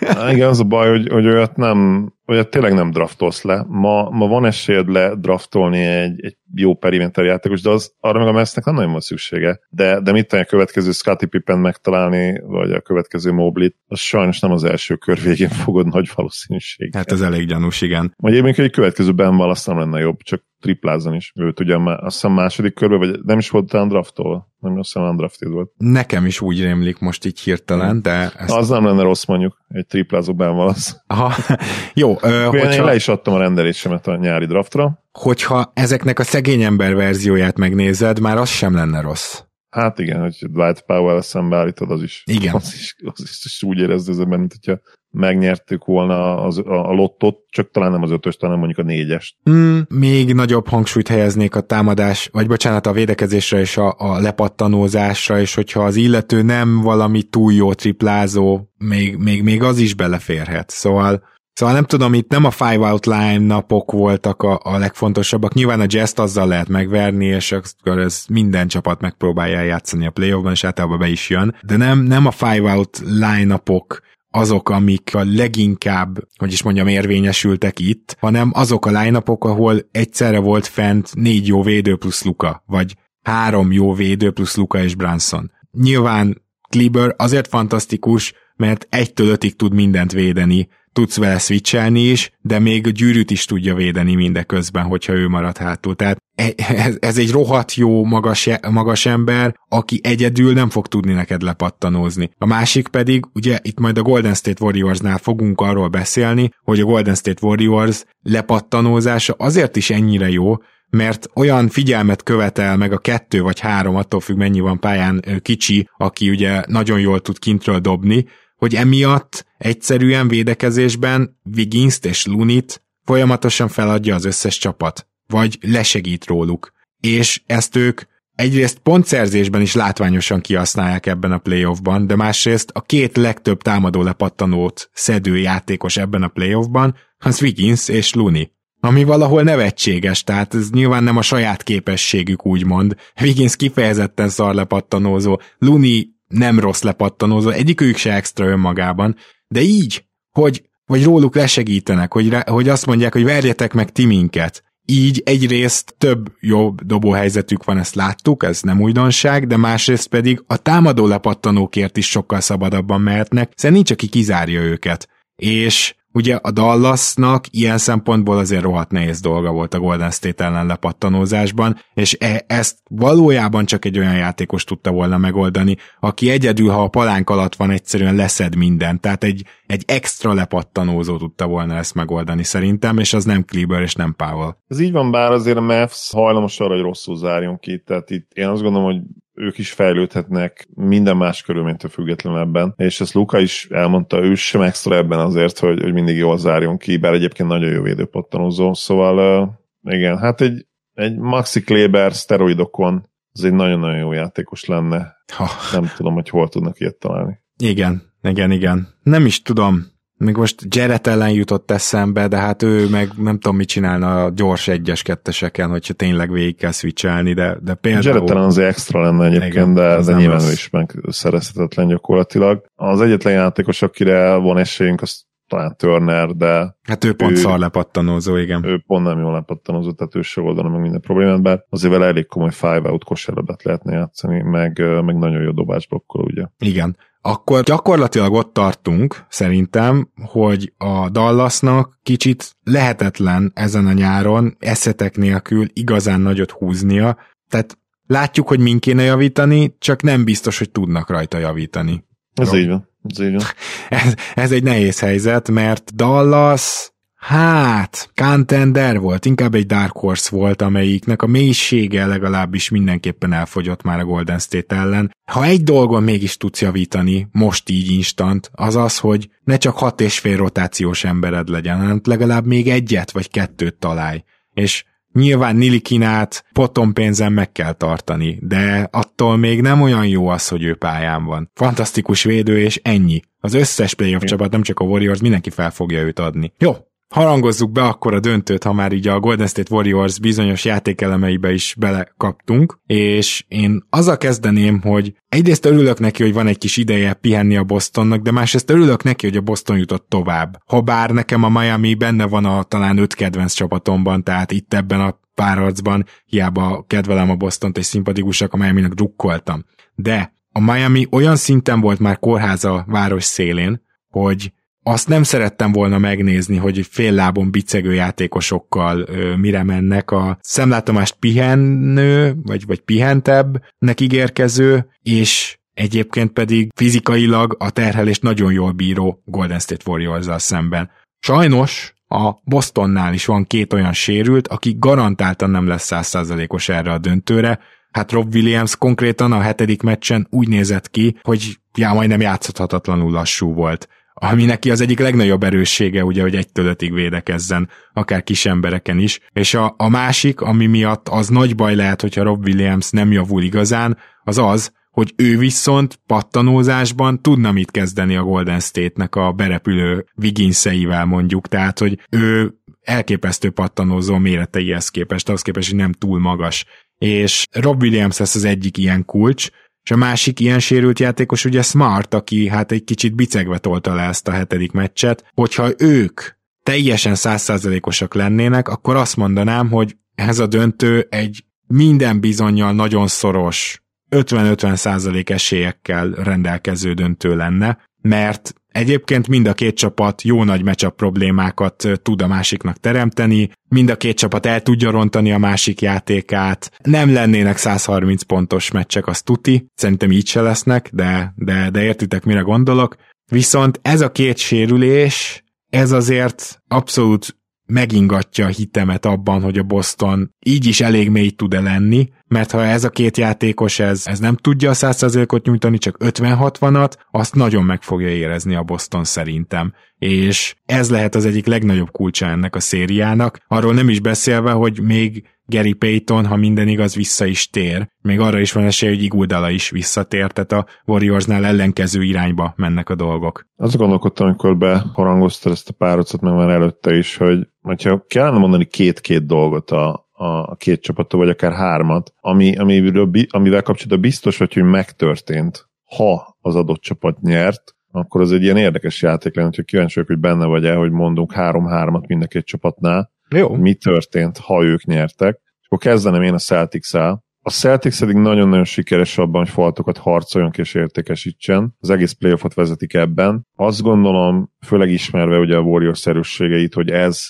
Speaker 2: Há, Igen, az a baj, hogy, hogy olyat nem, olyat tényleg nem draftolsz le. Ma, ma van esélyed le draftolni egy, egy jó periméter játékos, de az arra meg a Mavsnek nem nagyon van szüksége. De, de mit tenni a következő Scottie Pippen megtalálni, vagy a következő Mobley-t, az sajnos nem az első kör végén fogod nagy valószínűség.
Speaker 1: Hát ez elég gyanús, igen.
Speaker 2: Vagy egyébként egy következő Ben Wallace nem lenne jobb, csak triplázon is. Őt ugye azt hiszem második körben, vagy nem is volt talán draftol, nem azt hiszem undrafted volt.
Speaker 1: Nekem is úgy rémlik most így hirtelen, de ezt
Speaker 2: Az nem lenne rossz mondjuk, egy triplázó Ben Wallace.
Speaker 1: Aha, jó, ö,
Speaker 2: hogyha, én le is adtam a rendelésemet a nyári draftra.
Speaker 1: Hogyha ezeknek a szegény ember verzióját megnézed, már az sem lenne rossz.
Speaker 2: Hát igen, hogy Dwight Powell szembeállítod, az is,
Speaker 1: igen.
Speaker 2: Az, is, az is, is úgy érezzük, mint hogyha megnyertük volna az, a, a lottot, csak talán nem az ötös, hanem mondjuk a négyest.
Speaker 1: Mm, még nagyobb hangsúlyt helyeznék a támadás, vagy bocsánat, a védekezésre és a, a lepattanózásra, és hogyha az illető nem valami túl jó triplázó, még, még, még az is beleférhet. Szóval Szóval nem tudom, itt nem a five out line napok voltak a, a legfontosabbak. Nyilván a jazz azzal lehet megverni, és akkor ez minden csapat megpróbálja játszani a playoffban, és általában be is jön. De nem, nem a five out line napok azok, amik a leginkább, hogy is mondjam, érvényesültek itt, hanem azok a line ahol egyszerre volt fent négy jó védő plusz Luka, vagy három jó védő plusz Luka és Branson. Nyilván Kleber azért fantasztikus, mert egytől ötig tud mindent védeni, tudsz vele switchelni is, de még a gyűrűt is tudja védeni mindeközben, hogyha ő marad hátul. Tehát e, ez, egy rohadt jó magas, magas ember, aki egyedül nem fog tudni neked lepattanózni. A másik pedig, ugye itt majd a Golden State Warriorsnál fogunk arról beszélni, hogy a Golden State Warriors lepattanózása azért is ennyire jó, mert olyan figyelmet követel meg a kettő vagy három, attól függ mennyi van pályán kicsi, aki ugye nagyon jól tud kintről dobni, hogy emiatt egyszerűen védekezésben Wiggins-t és Lunit folyamatosan feladja az összes csapat, vagy lesegít róluk. És ezt ők egyrészt pontszerzésben is látványosan kihasználják ebben a playoffban, de másrészt a két legtöbb támadó lepattanót szedő játékos ebben a playoffban, az Wiggins és Luni. Ami valahol nevetséges, tehát ez nyilván nem a saját képességük úgymond. Wiggins kifejezetten szarlepattanózó, Luni nem rossz lepattanózó, egyikük se extra önmagában, de így, hogy vagy róluk lesegítenek, hogy, hogy azt mondják, hogy verjetek meg ti minket. Így egyrészt több jobb dobóhelyzetük van, ezt láttuk, ez nem újdonság, de másrészt pedig a támadó lepattanókért is sokkal szabadabban mehetnek, hiszen nincs, aki kizárja őket. És Ugye a Dallasnak ilyen szempontból azért rohadt nehéz dolga volt a Golden State ellen lepattanózásban, és e- ezt valójában csak egy olyan játékos tudta volna megoldani, aki egyedül, ha a palánk alatt van, egyszerűen leszed mindent, tehát egy, egy extra lepattanózó tudta volna ezt megoldani szerintem, és az nem Kleber és nem Powell.
Speaker 2: Ez így van, bár azért a Mavs hajlamos arra, hogy rosszul zárjon ki, tehát itt én azt gondolom, hogy ők is fejlődhetnek minden más körülménytől függetlenül ebben, és ezt Luka is elmondta, ő sem extra ebben azért, hogy, hogy mindig jól zárjon ki, bár egyébként nagyon jó védőpattanózó, szóval uh, igen, hát egy, egy Maxi Kleber szteroidokon az egy nagyon-nagyon jó játékos lenne. Ha. Nem tudom, hogy hol tudnak ilyet találni.
Speaker 1: Igen, igen, igen. Nem is tudom, még most Jared ellen jutott eszembe, de hát ő meg nem tudom mit csinálna a gyors egyes ketteseken, hogyha tényleg végig kell switchelni, de, de például...
Speaker 2: Jared ellen azért extra lenne egyébként, igen, de, de nyilván ő is meg szerezhetetlen gyakorlatilag. Az egyetlen játékos, akire van esélyünk, az talán Turner, de...
Speaker 1: Hát ő pont ő, szar lepattanózó, igen.
Speaker 2: Ő pont nem jól lepattanózó, tehát ő se oldana meg minden problémát, bár azért vele elég komoly five out kosárlabdát lehetne játszani, meg, meg nagyon jó dobásblokkoló, ugye.
Speaker 1: Igen akkor gyakorlatilag ott tartunk, szerintem, hogy a Dallasnak kicsit lehetetlen ezen a nyáron eszetek nélkül igazán nagyot húznia, tehát látjuk, hogy min kéne javítani, csak nem biztos, hogy tudnak rajta javítani.
Speaker 2: Ez így van. Ez, így van.
Speaker 1: ez, ez egy nehéz helyzet, mert Dallas Hát, contender volt, inkább egy Dark Horse volt, amelyiknek a mélysége legalábbis mindenképpen elfogyott már a Golden State ellen. Ha egy dolgon mégis tudsz javítani, most így instant, az az, hogy ne csak hat és fél rotációs embered legyen, hanem legalább még egyet vagy kettőt találj. És Nyilván Nilikinát potom pénzen meg kell tartani, de attól még nem olyan jó az, hogy ő pályán van. Fantasztikus védő, és ennyi. Az összes playoff csapat, nem csak a Warriors, mindenki fel fogja őt adni. Jó, harangozzuk be akkor a döntőt, ha már így a Golden State Warriors bizonyos játékelemeibe is belekaptunk, és én azzal kezdeném, hogy egyrészt örülök neki, hogy van egy kis ideje pihenni a Bostonnak, de másrészt örülök neki, hogy a Boston jutott tovább. Ha bár nekem a Miami benne van a talán öt kedvenc csapatomban, tehát itt ebben a párharcban hiába kedvelem a Bostont és szimpatikusak, a Miami-nak drukkoltam. De a Miami olyan szinten volt már kórháza város szélén, hogy azt nem szerettem volna megnézni, hogy fél lábon bicegő játékosokkal ö, mire mennek. A szemlátomást pihenő, vagy, vagy pihentebbnek ígérkező, és egyébként pedig fizikailag a terhelést nagyon jól bíró Golden State warriors szemben. Sajnos a Bostonnál is van két olyan sérült, aki garantáltan nem lesz százszázalékos erre a döntőre, hát Rob Williams konkrétan a hetedik meccsen úgy nézett ki, hogy já, majdnem játszhatatlanul lassú volt ami neki az egyik legnagyobb erőssége, ugye, hogy egy ötig védekezzen, akár kis embereken is. És a, a másik, ami miatt az nagy baj lehet, hogyha Rob Williams nem javul igazán, az az, hogy ő viszont pattanózásban tudna mit kezdeni a Golden State-nek a berepülő viginszeivel mondjuk, tehát hogy ő elképesztő pattanózó méreteihez képest, ahhoz képest, hogy nem túl magas. És Rob Williams lesz az egyik ilyen kulcs, és a másik ilyen sérült játékos ugye Smart, aki hát egy kicsit bicegve tolta le ezt a hetedik meccset, hogyha ők teljesen százszázalékosak lennének, akkor azt mondanám, hogy ez a döntő egy minden bizonyal nagyon szoros 50-50 százalék esélyekkel rendelkező döntő lenne, mert Egyébként mind a két csapat jó nagy meccsap problémákat tud a másiknak teremteni, mind a két csapat el tudja rontani a másik játékát, nem lennének 130 pontos meccsek, az tuti, szerintem így se lesznek, de, de, de értitek, mire gondolok. Viszont ez a két sérülés, ez azért abszolút megingatja a hitemet abban, hogy a Boston így is elég mély tud-e lenni, mert ha ez a két játékos ez, ez nem tudja a 100%-ot nyújtani, csak 50-60-at, azt nagyon meg fogja érezni a Boston szerintem. És ez lehet az egyik legnagyobb kulcsa ennek a szériának, arról nem is beszélve, hogy még Gary Payton, ha minden igaz, vissza is tér. Még arra is van esély, hogy Iguodala is visszatér, tehát a Warriorsnál ellenkező irányba mennek a dolgok.
Speaker 2: Azt gondolkodtam, amikor beharangoztad ezt a párocot, meg már előtte is, hogy ha kellene mondani két-két dolgot a, a két csapattól, vagy akár hármat, ami, amivel, amivel kapcsolatban biztos vagy, hogy megtörtént, ha az adott csapat nyert, akkor az egy ilyen érdekes játék lenne, hogy kíváncsi vagyok, hogy benne vagy-e, hogy mondunk három-hármat mind a két csapatnál,
Speaker 1: Jó.
Speaker 2: mi történt, ha ők nyertek. És akkor kezdenem én a Celtics-el. A Celtics eddig nagyon-nagyon sikeres abban, hogy faltokat harcoljon és értékesítsen. Az egész playoffot vezetik ebben. Azt gondolom, főleg ismerve ugye a Warriors erősségeit, hogy ez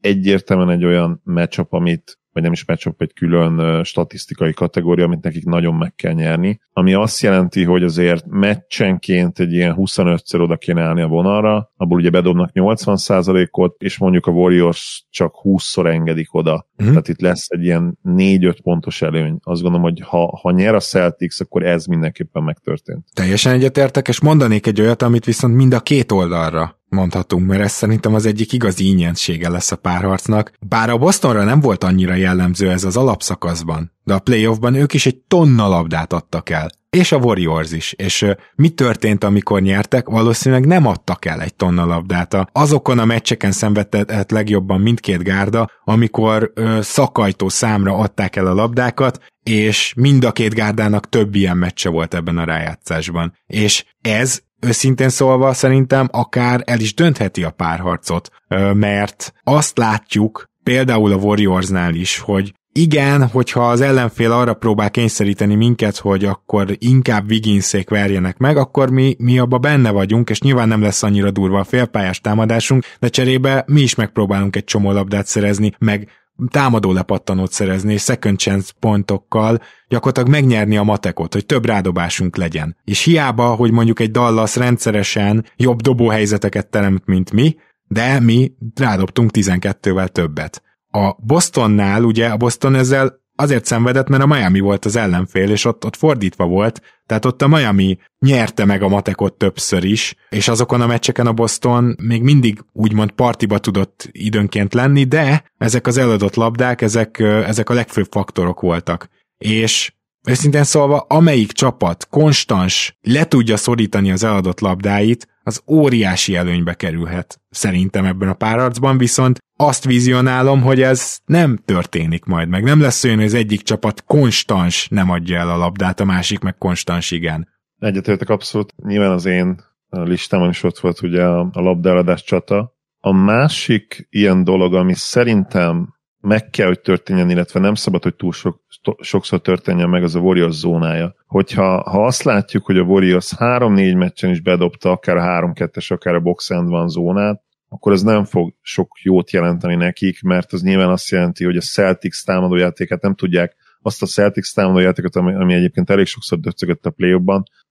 Speaker 2: egyértelműen egy olyan matchup, amit vagy nem is matchup, egy külön statisztikai kategória, amit nekik nagyon meg kell nyerni, ami azt jelenti, hogy azért meccsenként egy ilyen 25-szer oda kéne állni a vonalra, abból ugye bedobnak 80%-ot, és mondjuk a Warriors csak 20-szor engedik oda. Uh-huh. Tehát itt lesz egy ilyen 4-5 pontos előny. Azt gondolom, hogy ha, ha nyer a Celtics, akkor ez mindenképpen megtörtént.
Speaker 1: Teljesen egyetértek, és mondanék egy olyat, amit viszont mind a két oldalra mondhatunk, mert ez szerintem az egyik igazi ínyentsége lesz a párharcnak. Bár a Bostonra nem volt annyira jellemző ez az alapszakaszban, de a playoffban ők is egy tonna labdát adtak el. És a Warriors is. És mi történt, amikor nyertek? Valószínűleg nem adtak el egy tonna labdát. Azokon a meccseken szenvedett legjobban mindkét gárda, amikor uh, szakajtó számra adták el a labdákat, és mind a két gárdának több ilyen meccse volt ebben a rájátszásban. És ez őszintén szólva szerintem akár el is döntheti a párharcot, mert azt látjuk, például a Warriorsnál is, hogy igen, hogyha az ellenfél arra próbál kényszeríteni minket, hogy akkor inkább Wigginszék verjenek meg, akkor mi, mi abba benne vagyunk, és nyilván nem lesz annyira durva a félpályás támadásunk, de cserébe mi is megpróbálunk egy csomó labdát szerezni, meg támadó lepattanót szerezni, és second chance pontokkal gyakorlatilag megnyerni a matekot, hogy több rádobásunk legyen. És hiába, hogy mondjuk egy Dallas rendszeresen jobb dobóhelyzeteket teremt, mint mi, de mi rádobtunk 12-vel többet. A Bostonnál ugye a Boston ezzel azért szenvedett, mert a Miami volt az ellenfél, és ott, ott fordítva volt, tehát ott a Miami nyerte meg a matekot többször is, és azokon a meccseken a Boston még mindig úgymond partiba tudott időnként lenni, de ezek az eladott labdák, ezek, ezek a legfőbb faktorok voltak. És Őszintén szólva, amelyik csapat konstans le tudja szorítani az eladott labdáit, az óriási előnybe kerülhet szerintem ebben a párharcban, viszont azt vizionálom, hogy ez nem történik majd meg. Nem lesz olyan, hogy az egyik csapat konstans nem adja el a labdát, a másik meg konstans igen.
Speaker 2: Egyetértek abszolút. Nyilván az én listámon is ott volt ugye a, labdáradás csata. A másik ilyen dolog, ami szerintem meg kell, hogy történjen, illetve nem szabad, hogy túl sok, sokszor történjen meg, az a Warriors zónája. Hogyha ha azt látjuk, hogy a Warriors 3-4 meccsen is bedobta akár a 3-2-es, akár a box and van zónát, akkor ez nem fog sok jót jelenteni nekik, mert az nyilván azt jelenti, hogy a Celtics támadójátékát nem tudják, azt a Celtics támadójátékot, ami, ami egyébként elég sokszor döcögött a play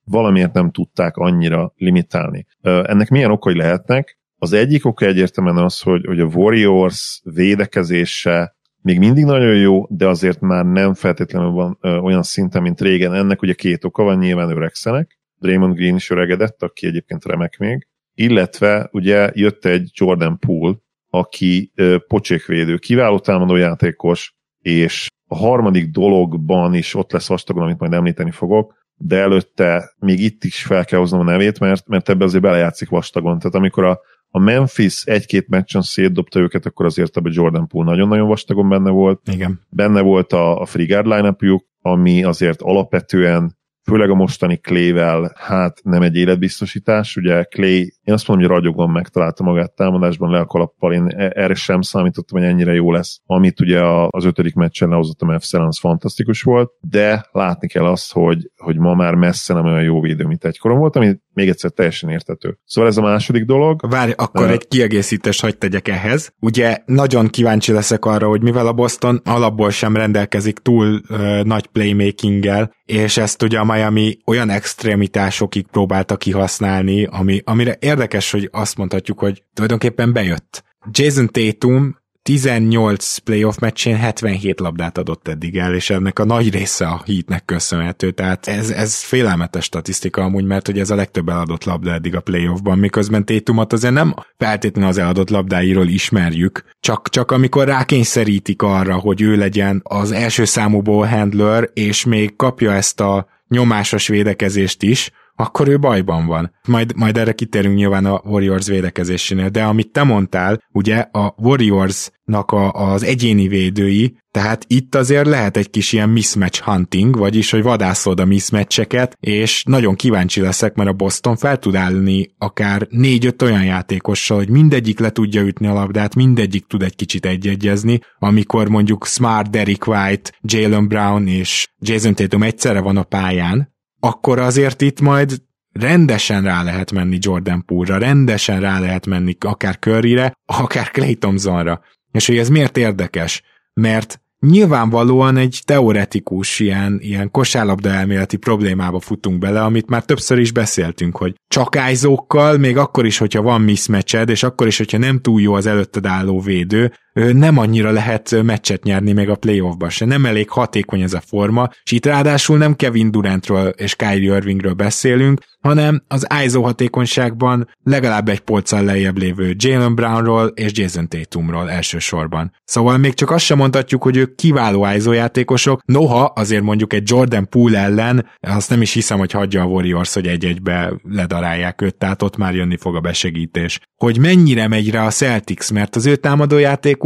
Speaker 2: valamiért nem tudták annyira limitálni. Ennek milyen okai lehetnek? Az egyik oka egyértelműen az, hogy, hogy a Warriors védekezése még mindig nagyon jó, de azért már nem feltétlenül van ö, olyan szinten, mint régen. Ennek ugye két oka van, nyilván öregszenek. Draymond Green is öregedett, aki egyébként remek még. Illetve ugye jött egy Jordan Poole, aki pocsékvédő, kiváló támadó játékos, és a harmadik dologban is ott lesz vastagon, amit majd említeni fogok, de előtte még itt is fel kell hoznom a nevét, mert, mert ebbe azért belejátszik vastagon. Tehát amikor a, a Memphis egy-két meccsen szétdobta őket, akkor azért ebbe Jordan Poole nagyon-nagyon vastagon benne volt.
Speaker 1: Igen.
Speaker 2: Benne volt a, a free guard line ami azért alapvetően főleg a mostani Clay-vel, hát nem egy életbiztosítás, ugye Clay, én azt mondom, hogy ragyogóan megtalálta magát támadásban le a kalappal, én e- erre sem számítottam, hogy ennyire jó lesz. Amit ugye az ötödik meccsen lehozott a Mavs az fantasztikus volt, de látni kell azt, hogy, hogy ma már messze nem olyan jó védő, mint egykoron volt, ami még egyszer teljesen értető. Szóval ez a második dolog.
Speaker 1: Várj, akkor uh, egy kiegészítést hagyd tegyek ehhez. Ugye nagyon kíváncsi leszek arra, hogy mivel a Boston alapból sem rendelkezik túl uh, nagy playmakinggel, és ezt ugye a Miami olyan extremitásokig próbálta kihasználni, ami, amire érdekes, hogy azt mondhatjuk, hogy tulajdonképpen bejött. Jason Tatum 18 playoff meccsén 77 labdát adott eddig el, és ennek a nagy része a hitnek köszönhető, tehát ez, ez félelmetes statisztika amúgy, mert hogy ez a legtöbb eladott labda eddig a playoffban, miközben Tétumot azért nem feltétlenül az eladott labdáiról ismerjük, csak, csak amikor rákényszerítik arra, hogy ő legyen az első számú ball handler, és még kapja ezt a nyomásos védekezést is, akkor ő bajban van. Majd, majd erre kitérünk nyilván a Warriors védekezésénél, de amit te mondtál, ugye a Warriorsnak a, az egyéni védői, tehát itt azért lehet egy kis ilyen mismatch hunting, vagyis hogy vadászod a mismatcheket, és nagyon kíváncsi leszek, mert a Boston fel tud állni akár négy-öt olyan játékossal, hogy mindegyik le tudja ütni a labdát, mindegyik tud egy kicsit egyegyezni, amikor mondjuk Smart, Derek White, Jalen Brown és Jason Tatum egyszerre van a pályán, akkor azért itt majd rendesen rá lehet menni Jordan Poole-ra, rendesen rá lehet menni akár Curryre, akár Clay Thompsonra. És hogy ez miért érdekes? Mert nyilvánvalóan egy teoretikus ilyen, ilyen kosárlabda elméleti problémába futunk bele, amit már többször is beszéltünk, hogy csak ájzókkal, még akkor is, hogyha van mismatched, és akkor is, hogyha nem túl jó az előtted álló védő, nem annyira lehet meccset nyerni még a playoffba se. Nem elég hatékony ez a forma, és itt ráadásul nem Kevin Durantról és Kyrie Irvingről beszélünk, hanem az ISO hatékonyságban legalább egy polccal lejjebb lévő Jalen Brownról és Jason Tatumról elsősorban. Szóval még csak azt sem mondhatjuk, hogy ők kiváló ISO játékosok, noha azért mondjuk egy Jordan Poole ellen, azt nem is hiszem, hogy hagyja a Warriors, hogy egy-egybe ledarálják őt, tehát ott már jönni fog a besegítés. Hogy mennyire megy rá a Celtics, mert az ő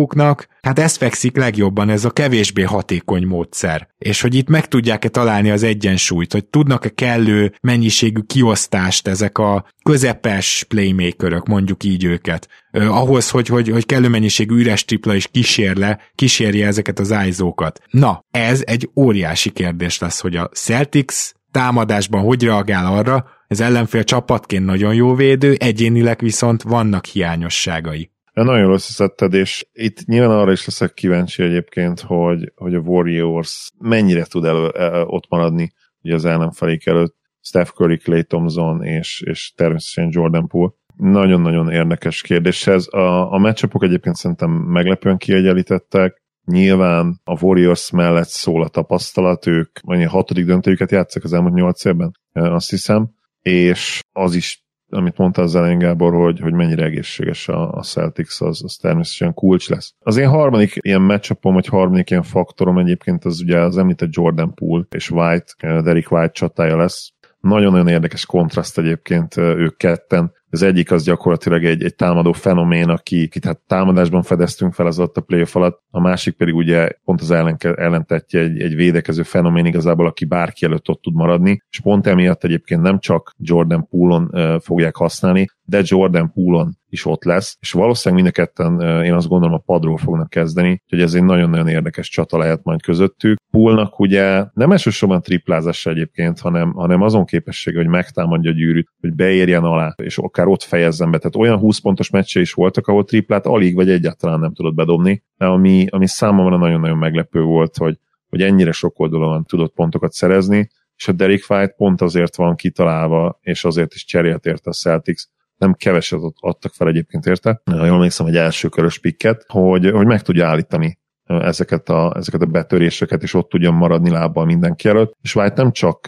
Speaker 1: támadójátékuknak, hát ez fekszik legjobban, ez a kevésbé hatékony módszer. És hogy itt meg tudják-e találni az egyensúlyt, hogy tudnak-e kellő mennyiségű kiosztást ezek a közepes playmakerök, mondjuk így őket, eh, ahhoz, hogy, hogy, hogy kellő mennyiségű üres tripla is kísérle, kísérje ezeket az ájzókat. Na, ez egy óriási kérdés lesz, hogy a Celtics támadásban hogy reagál arra, ez ellenfél csapatként nagyon jó védő, egyénileg viszont vannak hiányosságai.
Speaker 2: Nagyon jól összeszedted, és itt nyilván arra is leszek kíváncsi egyébként, hogy, hogy a Warriors mennyire tud elő, el, ott maradni ugye az ellenfelék előtt. Steph Curry, Clay Thompson és, és természetesen Jordan Poole. Nagyon-nagyon érdekes kérdés ez. A, a matchupok egyébként szerintem meglepően kiegyenlítettek. Nyilván a Warriors mellett szól a tapasztalat, ők a hatodik döntőjüket játszak az elmúlt nyolc évben, azt hiszem, és az is amit mondta az elején Gábor, hogy, hogy mennyire egészséges a, a Celtics, az, az természetesen kulcs lesz. Az én harmadik ilyen matchupom, vagy harmadik ilyen faktorom egyébként az ugye az említett Jordan Poole és White, Derek White csatája lesz. Nagyon-nagyon érdekes kontraszt egyébként ők ketten. Az egyik az gyakorlatilag egy, egy támadó fenomén, aki, akit hát támadásban fedeztünk fel az ott a playoff alatt, a másik pedig ugye pont az ellenke, ellentetje egy, egy védekező fenomén igazából, aki bárki előtt ott tud maradni, és pont emiatt egyébként nem csak Jordan Poole-on uh, fogják használni, de Jordan Poole-on is ott lesz, és valószínűleg mind a ketten én azt gondolom a padról fognak kezdeni, hogy ez egy nagyon-nagyon érdekes csata lehet majd közöttük. Poolnak ugye nem elsősorban triplázás egyébként, hanem, hanem azon képessége, hogy megtámadja a gyűrűt, hogy beérjen alá, és akár ott fejezzen be. Tehát olyan 20 pontos meccse is voltak, ahol triplát alig vagy egyáltalán nem tudott bedobni, ami, ami számomra nagyon-nagyon meglepő volt, hogy, hogy ennyire sok oldalon tudott pontokat szerezni, és a Derek White pont azért van kitalálva, és azért is cserélt érte a Celtics, nem keveset adtak fel egyébként érte, jól emlékszem, egy első körös pikket, hogy, hogy meg tudja állítani ezeket a, ezeket a betöréseket, és ott tudjon maradni lábbal mindenki előtt. És White nem csak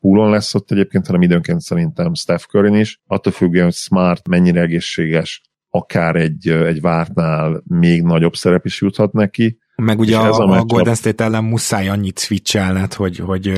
Speaker 2: poolon lesz ott egyébként, hanem időnként szerintem Steph curry is, attól függően, hogy Smart mennyire egészséges, akár egy, egy vártnál még nagyobb szerep is juthat neki,
Speaker 1: meg ugye a, a, a Golden State ellen muszáj annyit switchelned, hogy, hogy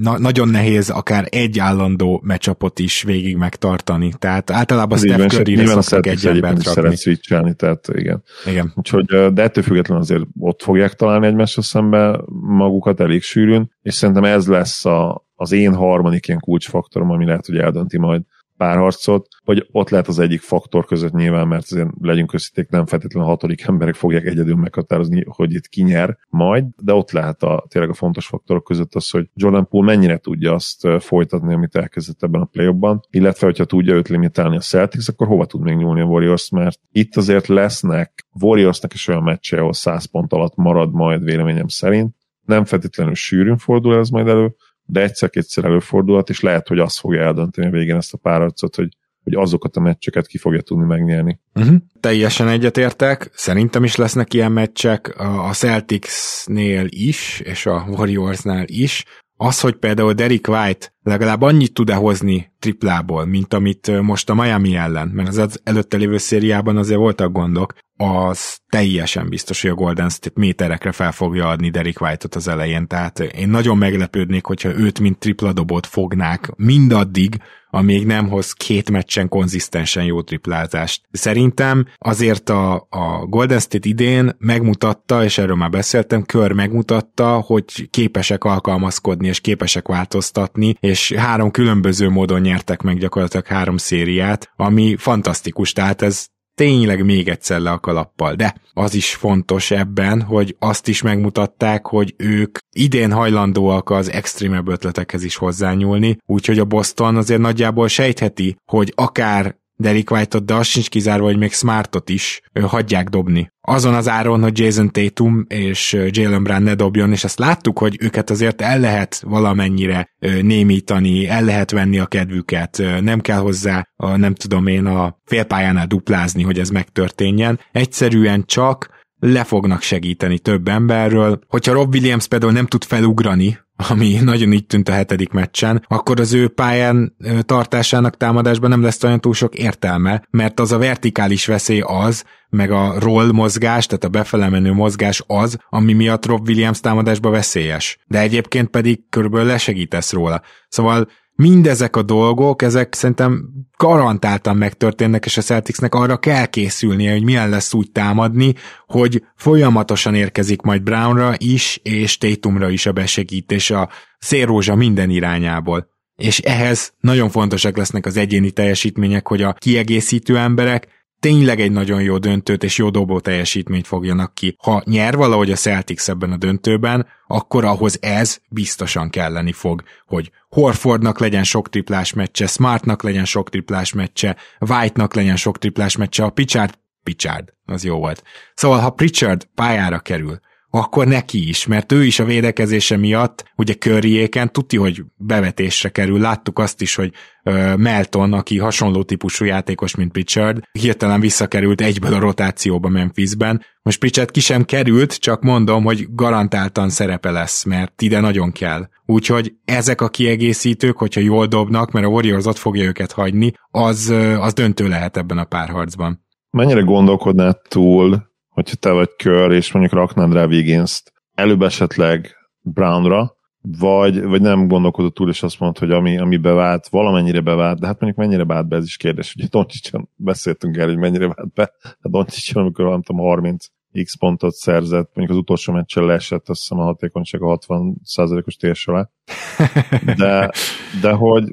Speaker 1: na, nagyon nehéz akár egy állandó meccsapot is végig megtartani. Tehát általában Ez Steph Curry-re szoktak egy embert
Speaker 2: rakni. switchelni, tehát igen.
Speaker 1: igen.
Speaker 2: Úgyhogy, de ettől függetlenül azért ott fogják találni egymásra szembe magukat elég sűrűn, és szerintem ez lesz a, az én harmadik ilyen kulcsfaktorom, ami lehet, hogy eldönti majd párharcot, vagy ott lehet az egyik faktor között nyilván, mert azért legyünk összíték, nem feltétlenül a hatodik emberek fogják egyedül meghatározni, hogy itt ki nyer majd, de ott lehet a, tényleg a fontos faktorok között az, hogy Jordan Poole mennyire tudja azt folytatni, amit elkezdett ebben a play illetve hogyha tudja őt limitálni a Celtics, akkor hova tud még nyúlni a Warriors, mert itt azért lesznek Warriorsnak is olyan meccse, ahol 100 pont alatt marad majd véleményem szerint, nem feltétlenül sűrűn fordul ez majd elő, de egyszer-kétszer előfordulhat, és lehet, hogy az fogja eldönteni végén ezt a párharcot, hogy hogy azokat a meccseket ki fogja tudni megnyerni.
Speaker 1: Uh-huh. Teljesen egyetértek, szerintem is lesznek ilyen meccsek a Celticsnél is, és a Warriorsnál is. Az, hogy például Derek White legalább annyit tud-e hozni triplából, mint amit most a Miami ellen, mert az előtte lévő szériában azért voltak gondok, az teljesen biztos, hogy a Golden State méterekre fel fogja adni Derek White-ot az elején, tehát én nagyon meglepődnék, hogyha őt mint tripla dobot fognák mindaddig, amíg nem hoz két meccsen konzisztensen jó triplázást. Szerintem azért a, a Golden State idén megmutatta, és erről már beszéltem, kör megmutatta, hogy képesek alkalmazkodni, és képesek változtatni, és három különböző módon nyertek meg gyakorlatilag három szériát, ami fantasztikus, tehát ez tényleg még egyszer le a kalappal. De az is fontos ebben, hogy azt is megmutatták, hogy ők idén hajlandóak az extrémebb ötletekhez is hozzányúlni, úgyhogy a Boston azért nagyjából sejtheti, hogy akár Derek White-ot, de az sincs kizárva, hogy még Smartot is hagyják dobni. Azon az áron, hogy Jason Tatum és Jalen Brown ne dobjon, és ezt láttuk, hogy őket azért el lehet valamennyire némítani, el lehet venni a kedvüket, nem kell hozzá, a, nem tudom én, a félpályánál duplázni, hogy ez megtörténjen. Egyszerűen csak le fognak segíteni több emberről. Hogyha Rob Williams például nem tud felugrani, ami nagyon így tűnt a hetedik meccsen, akkor az ő pályán tartásának támadásban nem lesz olyan túl sok értelme, mert az a vertikális veszély az, meg a roll mozgás, tehát a befele menő mozgás az, ami miatt Rob Williams támadásba veszélyes. De egyébként pedig körülbelül lesegítesz róla. Szóval mindezek a dolgok, ezek szerintem garantáltan megtörténnek, és a Celticsnek arra kell készülnie, hogy milyen lesz úgy támadni, hogy folyamatosan érkezik majd Brownra is, és Tatumra is a besegítés a szélrózsa minden irányából. És ehhez nagyon fontosak lesznek az egyéni teljesítmények, hogy a kiegészítő emberek tényleg egy nagyon jó döntőt és jó dobó teljesítményt fogjanak ki. Ha nyer valahogy a Celtics ebben a döntőben, akkor ahhoz ez biztosan kelleni fog, hogy Horfordnak legyen sok triplás meccse, Smartnak legyen sok triplás meccse, White-nak legyen sok triplás meccse, a Pichard, Pichard, az jó volt. Szóval, ha Pritchard pályára kerül, akkor neki is, mert ő is a védekezése miatt, ugye körjéken tuti, hogy bevetésre kerül. Láttuk azt is, hogy Melton, aki hasonló típusú játékos, mint Pritchard, hirtelen visszakerült egyből a rotációba Memphisben. Most Pritchard ki sem került, csak mondom, hogy garantáltan szerepe lesz, mert ide nagyon kell. Úgyhogy ezek a kiegészítők, hogyha jól dobnak, mert a Warriors ott fogja őket hagyni, az, az döntő lehet ebben a párharcban.
Speaker 2: Mennyire gondolkodnál túl hogyha te vagy kör, és mondjuk raknád rá wiggins előbb esetleg Brownra, vagy, vagy nem gondolkodott túl, és azt mondta, hogy ami, ami bevált, valamennyire bevált, de hát mondjuk mennyire vált be, ez is kérdés. Ugye Doncsicson beszéltünk el, hogy mennyire vált be. Hát Doncsicson, amikor nem tudom, 30 x pontot szerzett, mondjuk az utolsó meccsen leesett, azt hiszem a hatékonyság a 60%-os térs alá. De, de hogy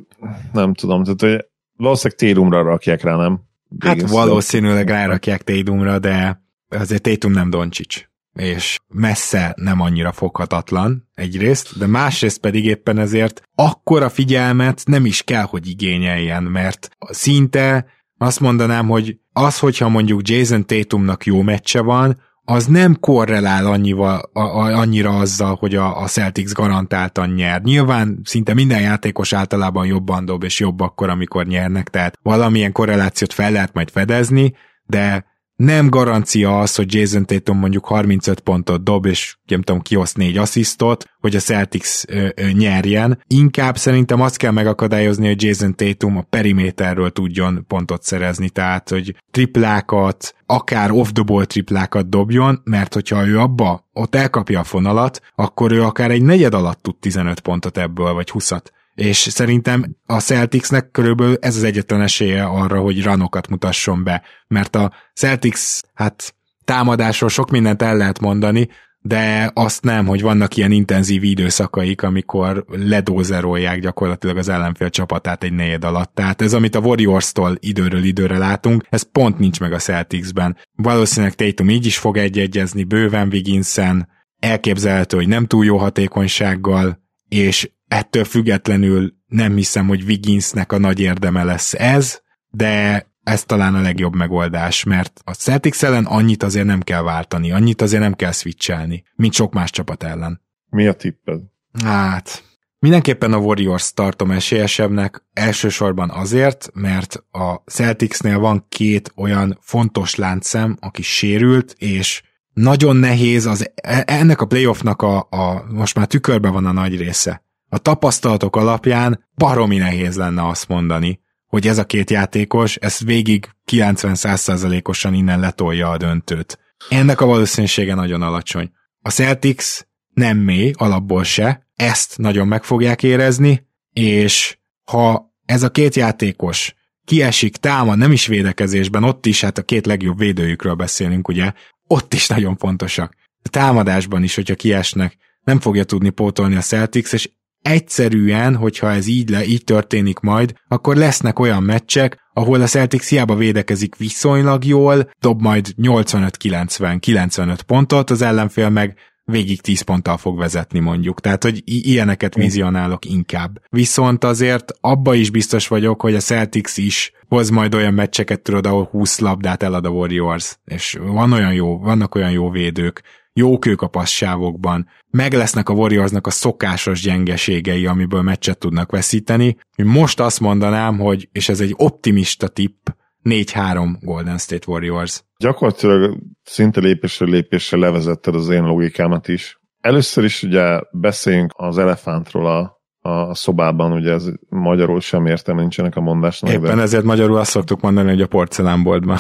Speaker 2: nem tudom, tehát hogy valószínűleg Télumra rakják rá, nem?
Speaker 1: Hát valószínűleg rárakják Tédumra, de azért Tatum nem Doncsics és messze nem annyira foghatatlan egyrészt, de másrészt pedig éppen ezért akkora figyelmet nem is kell, hogy igényeljen, mert szinte azt mondanám, hogy az, hogyha mondjuk Jason Tatumnak jó meccse van, az nem korrelál annyival, a, a, annyira azzal, hogy a, a Celtics garantáltan nyer. Nyilván szinte minden játékos általában jobban dob, és jobb akkor, amikor nyernek, tehát valamilyen korrelációt fel lehet majd fedezni, de nem garancia az, hogy Jason Tatum mondjuk 35 pontot dob, és nem tudom, kioszt négy asszisztot, hogy a Celtics ö, ö, nyerjen. Inkább szerintem azt kell megakadályozni, hogy Jason Tatum a periméterről tudjon pontot szerezni, tehát, hogy triplákat, akár off-the-ball triplákat dobjon, mert hogyha ő abba ott elkapja a fonalat, akkor ő akár egy negyed alatt tud 15 pontot ebből, vagy 20-at és szerintem a Celticsnek körülbelül ez az egyetlen esélye arra, hogy ranokat mutasson be, mert a Celtics, hát támadásról sok mindent el lehet mondani, de azt nem, hogy vannak ilyen intenzív időszakaik, amikor ledózerolják gyakorlatilag az ellenfél csapatát egy negyed alatt. Tehát ez, amit a Warriors-tól időről időre látunk, ez pont nincs meg a Celticsben. Valószínűleg Tatum így is fog egyegyezni, bőven Wigginsen, elképzelhető, hogy nem túl jó hatékonysággal, és ettől függetlenül nem hiszem, hogy Wigginsnek a nagy érdeme lesz ez, de ez talán a legjobb megoldás, mert a Celtics ellen annyit azért nem kell váltani, annyit azért nem kell switchelni, mint sok más csapat ellen.
Speaker 2: Mi a tipped?
Speaker 1: Hát, mindenképpen a Warriors tartom esélyesebbnek, elsősorban azért, mert a Celticsnél van két olyan fontos láncszem, aki sérült, és nagyon nehéz az, e, ennek a playoffnak a, a most már tükörbe van a nagy része a tapasztalatok alapján baromi nehéz lenne azt mondani, hogy ez a két játékos, ez végig 90-100%-osan innen letolja a döntőt. Ennek a valószínűsége nagyon alacsony. A Celtics nem mély, alapból se, ezt nagyon meg fogják érezni, és ha ez a két játékos kiesik, támad, nem is védekezésben, ott is, hát a két legjobb védőjükről beszélünk, ugye, ott is nagyon fontosak. A támadásban is, hogyha kiesnek, nem fogja tudni pótolni a Celtics, és egyszerűen, hogyha ez így, le, így történik majd, akkor lesznek olyan meccsek, ahol a Celtics hiába védekezik viszonylag jól, dob majd 85-90-95 pontot, az ellenfél meg végig 10 ponttal fog vezetni mondjuk. Tehát, hogy ilyeneket vizionálok inkább. Viszont azért abba is biztos vagyok, hogy a Celtics is hoz majd olyan meccseket, tudod, ahol 20 labdát elad a Warriors, és van olyan jó, vannak olyan jó védők, jók ők a passzsávokban, meg lesznek a Warriorsnak a szokásos gyengeségei, amiből meccset tudnak veszíteni. Most azt mondanám, hogy, és ez egy optimista tipp, 4-3 Golden State Warriors.
Speaker 2: Gyakorlatilag szinte lépésről lépésre levezetted az én logikámat is. Először is ugye beszéljünk az elefántról a, a szobában, ugye ez magyarul sem értem, nincsenek a mondásnak.
Speaker 1: Éppen de... ezért magyarul azt szoktuk mondani, hogy a porcelánboltban.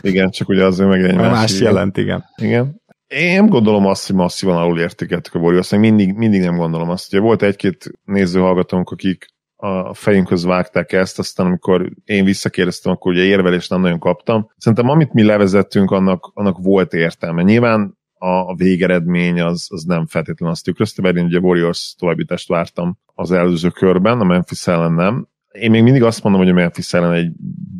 Speaker 2: Igen, csak ugye azért meg egy
Speaker 1: más, más jelent, igen.
Speaker 2: Igen. Én nem gondolom azt, hogy masszívan alul értékeltük a Warriors, mindig, mindig nem gondolom azt. Ugye volt egy-két nézőhallgatónk, akik a fejünkhöz vágták ezt, aztán amikor én visszakérdeztem, akkor ugye érvelést nem nagyon kaptam. Szerintem amit mi levezettünk, annak, annak volt értelme. Nyilván a, a végeredmény az, az nem feltétlenül azt tükrözte, mert én ugye Warriors továbbítást vártam az előző körben, a Memphis ellen nem. Én még mindig azt mondom, hogy a Memphis ellen egy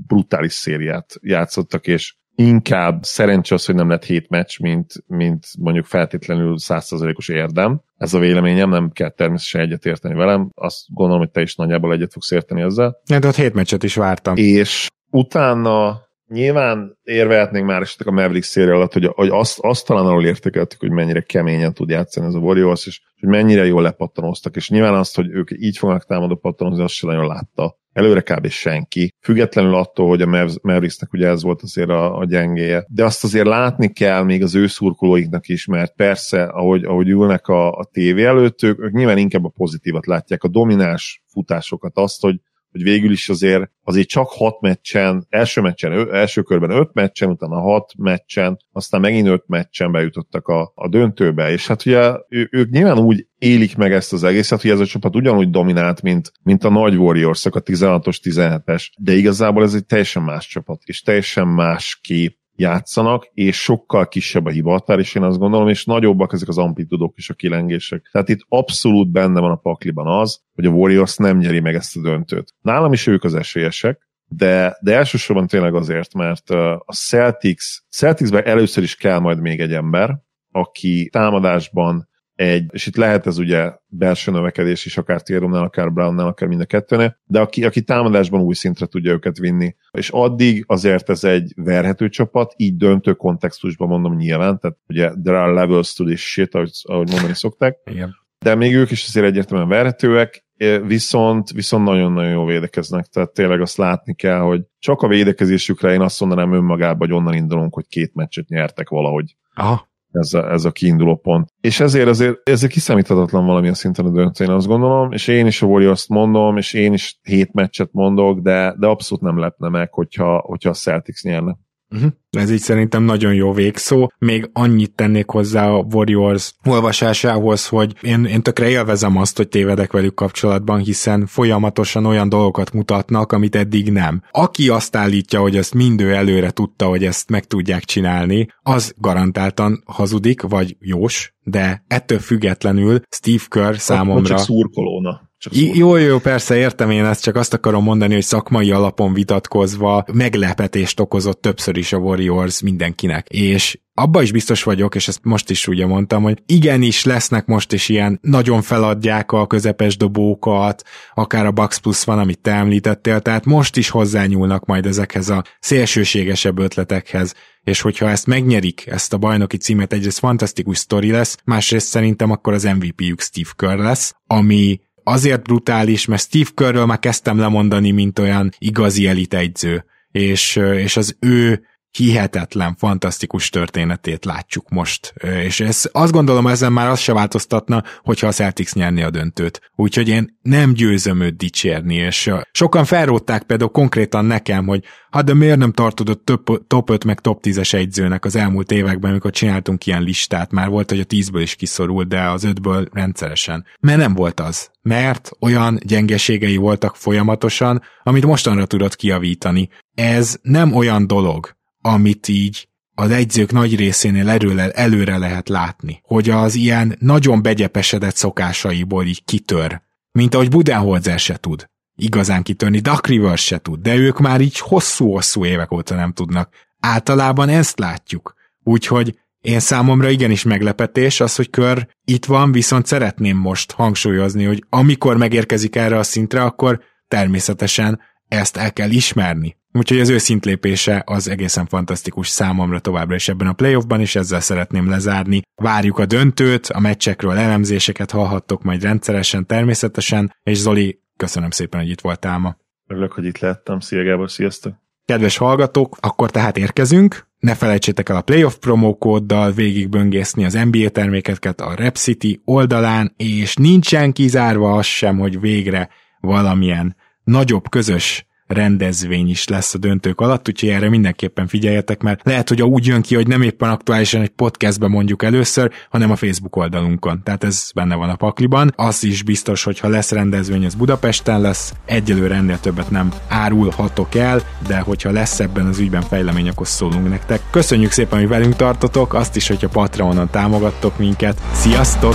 Speaker 2: brutális szériát játszottak, és inkább szerencsé az, hogy nem lett hét meccs, mint, mint mondjuk feltétlenül százszerzalékos érdem. Ez a véleményem, nem kell természetesen egyet érteni velem. Azt gondolom, hogy te is nagyjából egyet fogsz érteni ezzel.
Speaker 1: De ott hét meccset is vártam.
Speaker 2: És utána nyilván érvehetnénk már esetleg a Mavericks széria alatt, hogy, hogy azt, azt talán arról értékeltük, hogy mennyire keményen tud játszani ez a Warriors, és hogy mennyire jól lepattanoztak, és nyilván azt, hogy ők így fognak támadó pattanozni, azt sem nagyon látta előre kb. senki, függetlenül attól, hogy a Mavericksnek ugye ez volt azért a, a gyengéje. De azt azért látni kell még az ő szurkolóiknak is, mert persze, ahogy, ahogy ülnek a, a tévé előtt, ők, ők nyilván inkább a pozitívat látják, a domináns futásokat, azt, hogy hogy végül is azért, azért csak hat meccsen, első meccsen, első körben öt meccsen, utána hat meccsen, aztán megint öt meccsen bejutottak a, a döntőbe, és hát ugye ő, ők nyilván úgy élik meg ezt az egészet, hogy ez a csapat ugyanúgy dominált, mint, mint a nagy warriors a 16-os, 17-es, de igazából ez egy teljesen más csapat, és teljesen más kép játszanak, és sokkal kisebb a hibahatár, és én azt gondolom, és nagyobbak ezek az amplitudok és a kilengések. Tehát itt abszolút benne van a pakliban az, hogy a Warriors nem nyeri meg ezt a döntőt. Nálam is ők az esélyesek, de, de elsősorban tényleg azért, mert a Celtics, Celticsben először is kell majd még egy ember, aki támadásban egy, és itt lehet ez ugye belső növekedés is, akár Térumnál, akár Brownnál, akár mind a kettőnél, de aki, aki támadásban új szintre tudja őket vinni. És addig azért ez egy verhető csapat, így döntő kontextusban mondom nyilván, tehát ugye there are levels to this shit, ahogy, ahogy mondani szokták.
Speaker 1: Igen.
Speaker 2: De még ők is azért egyértelműen verhetőek, viszont, viszont nagyon-nagyon jó védekeznek, tehát tényleg azt látni kell, hogy csak a védekezésükre én azt mondanám önmagában, hogy onnan indulunk, hogy két meccset nyertek valahogy.
Speaker 1: Aha.
Speaker 2: Ez a, ez a kiinduló pont. És ezért azért, ezért kiszámíthatatlan valamilyen szinten a döntő, én azt gondolom, és én is a Warriors-t mondom, és én is hét meccset mondok, de, de abszolút nem lepne meg, hogyha, hogyha a Celtics nyerne.
Speaker 1: Uh-huh. Ez így szerintem nagyon jó végszó. Még annyit tennék hozzá a Warriors olvasásához, hogy én, én tökre élvezem azt, hogy tévedek velük kapcsolatban, hiszen folyamatosan olyan dolgokat mutatnak, amit eddig nem. Aki azt állítja, hogy ezt mindő előre tudta, hogy ezt meg tudják csinálni, az garantáltan hazudik, vagy jós, de ettől függetlenül Steve Kerr számomra...
Speaker 2: Csak szurkolóna.
Speaker 1: Csak jó, jó, persze értem én ezt, csak azt akarom mondani, hogy szakmai alapon vitatkozva meglepetést okozott többször is a Warriors mindenkinek. És abba is biztos vagyok, és ezt most is ugye mondtam, hogy igenis lesznek most is ilyen, nagyon feladják a közepes dobókat, akár a Bucks Plus van, amit te említettél, tehát most is hozzányúlnak majd ezekhez a szélsőségesebb ötletekhez, és hogyha ezt megnyerik, ezt a bajnoki címet, egyrészt fantasztikus sztori lesz, másrészt szerintem akkor az MVP-jük Steve Kerr lesz, ami azért brutális, mert Steve Kerrről már kezdtem lemondani, mint olyan igazi elitegyző, és, és az ő hihetetlen, fantasztikus történetét látjuk most. És ez, azt gondolom, ezen már azt se változtatna, hogyha a Celtics nyerni a döntőt. Úgyhogy én nem győzöm őt dicsérni, és sokan felrótták például konkrétan nekem, hogy hát de miért nem tartod a top, top 5 meg top 10-es egyzőnek az elmúlt években, amikor csináltunk ilyen listát, már volt, hogy a 10-ből is kiszorult, de az 5-ből rendszeresen. Mert nem volt az. Mert olyan gyengeségei voltak folyamatosan, amit mostanra tudott kiavítani. Ez nem olyan dolog, amit így az egyzők nagy részénél erőle, előre lehet látni, hogy az ilyen nagyon begyepesedett szokásaiból így kitör, mint ahogy Budenholzer se tud igazán kitörni, Duck Rivers se tud, de ők már így hosszú-hosszú évek óta nem tudnak. Általában ezt látjuk. Úgyhogy én számomra igenis meglepetés az, hogy kör itt van, viszont szeretném most hangsúlyozni, hogy amikor megérkezik erre a szintre, akkor természetesen ezt el kell ismerni. Úgyhogy az ő szintlépése az egészen fantasztikus számomra továbbra is ebben a playoffban, és ezzel szeretném lezárni. Várjuk a döntőt, a meccsekről elemzéseket hallhattok majd rendszeresen természetesen, és Zoli, köszönöm szépen, hogy itt voltál ma.
Speaker 2: Örülök, hogy itt lettem. Szia Gábor, sziasztok!
Speaker 1: Kedves hallgatók, akkor tehát érkezünk. Ne felejtsétek el a playoff promókóddal végigböngészni az NBA termékeket a Rep City oldalán, és nincsen kizárva az sem, hogy végre valamilyen nagyobb közös rendezvény is lesz a döntők alatt, úgyhogy erre mindenképpen figyeljetek, mert lehet, hogy úgy jön ki, hogy nem éppen aktuálisan egy podcastben mondjuk először, hanem a Facebook oldalunkon. Tehát ez benne van a pakliban. Az is biztos, hogy ha lesz rendezvény, az Budapesten lesz. Egyelőre ennél többet nem árulhatok el, de hogyha lesz ebben az ügyben fejlemény, akkor szólunk nektek. Köszönjük szépen, hogy velünk tartotok, azt is, hogyha Patreonon támogattok minket. Sziasztok!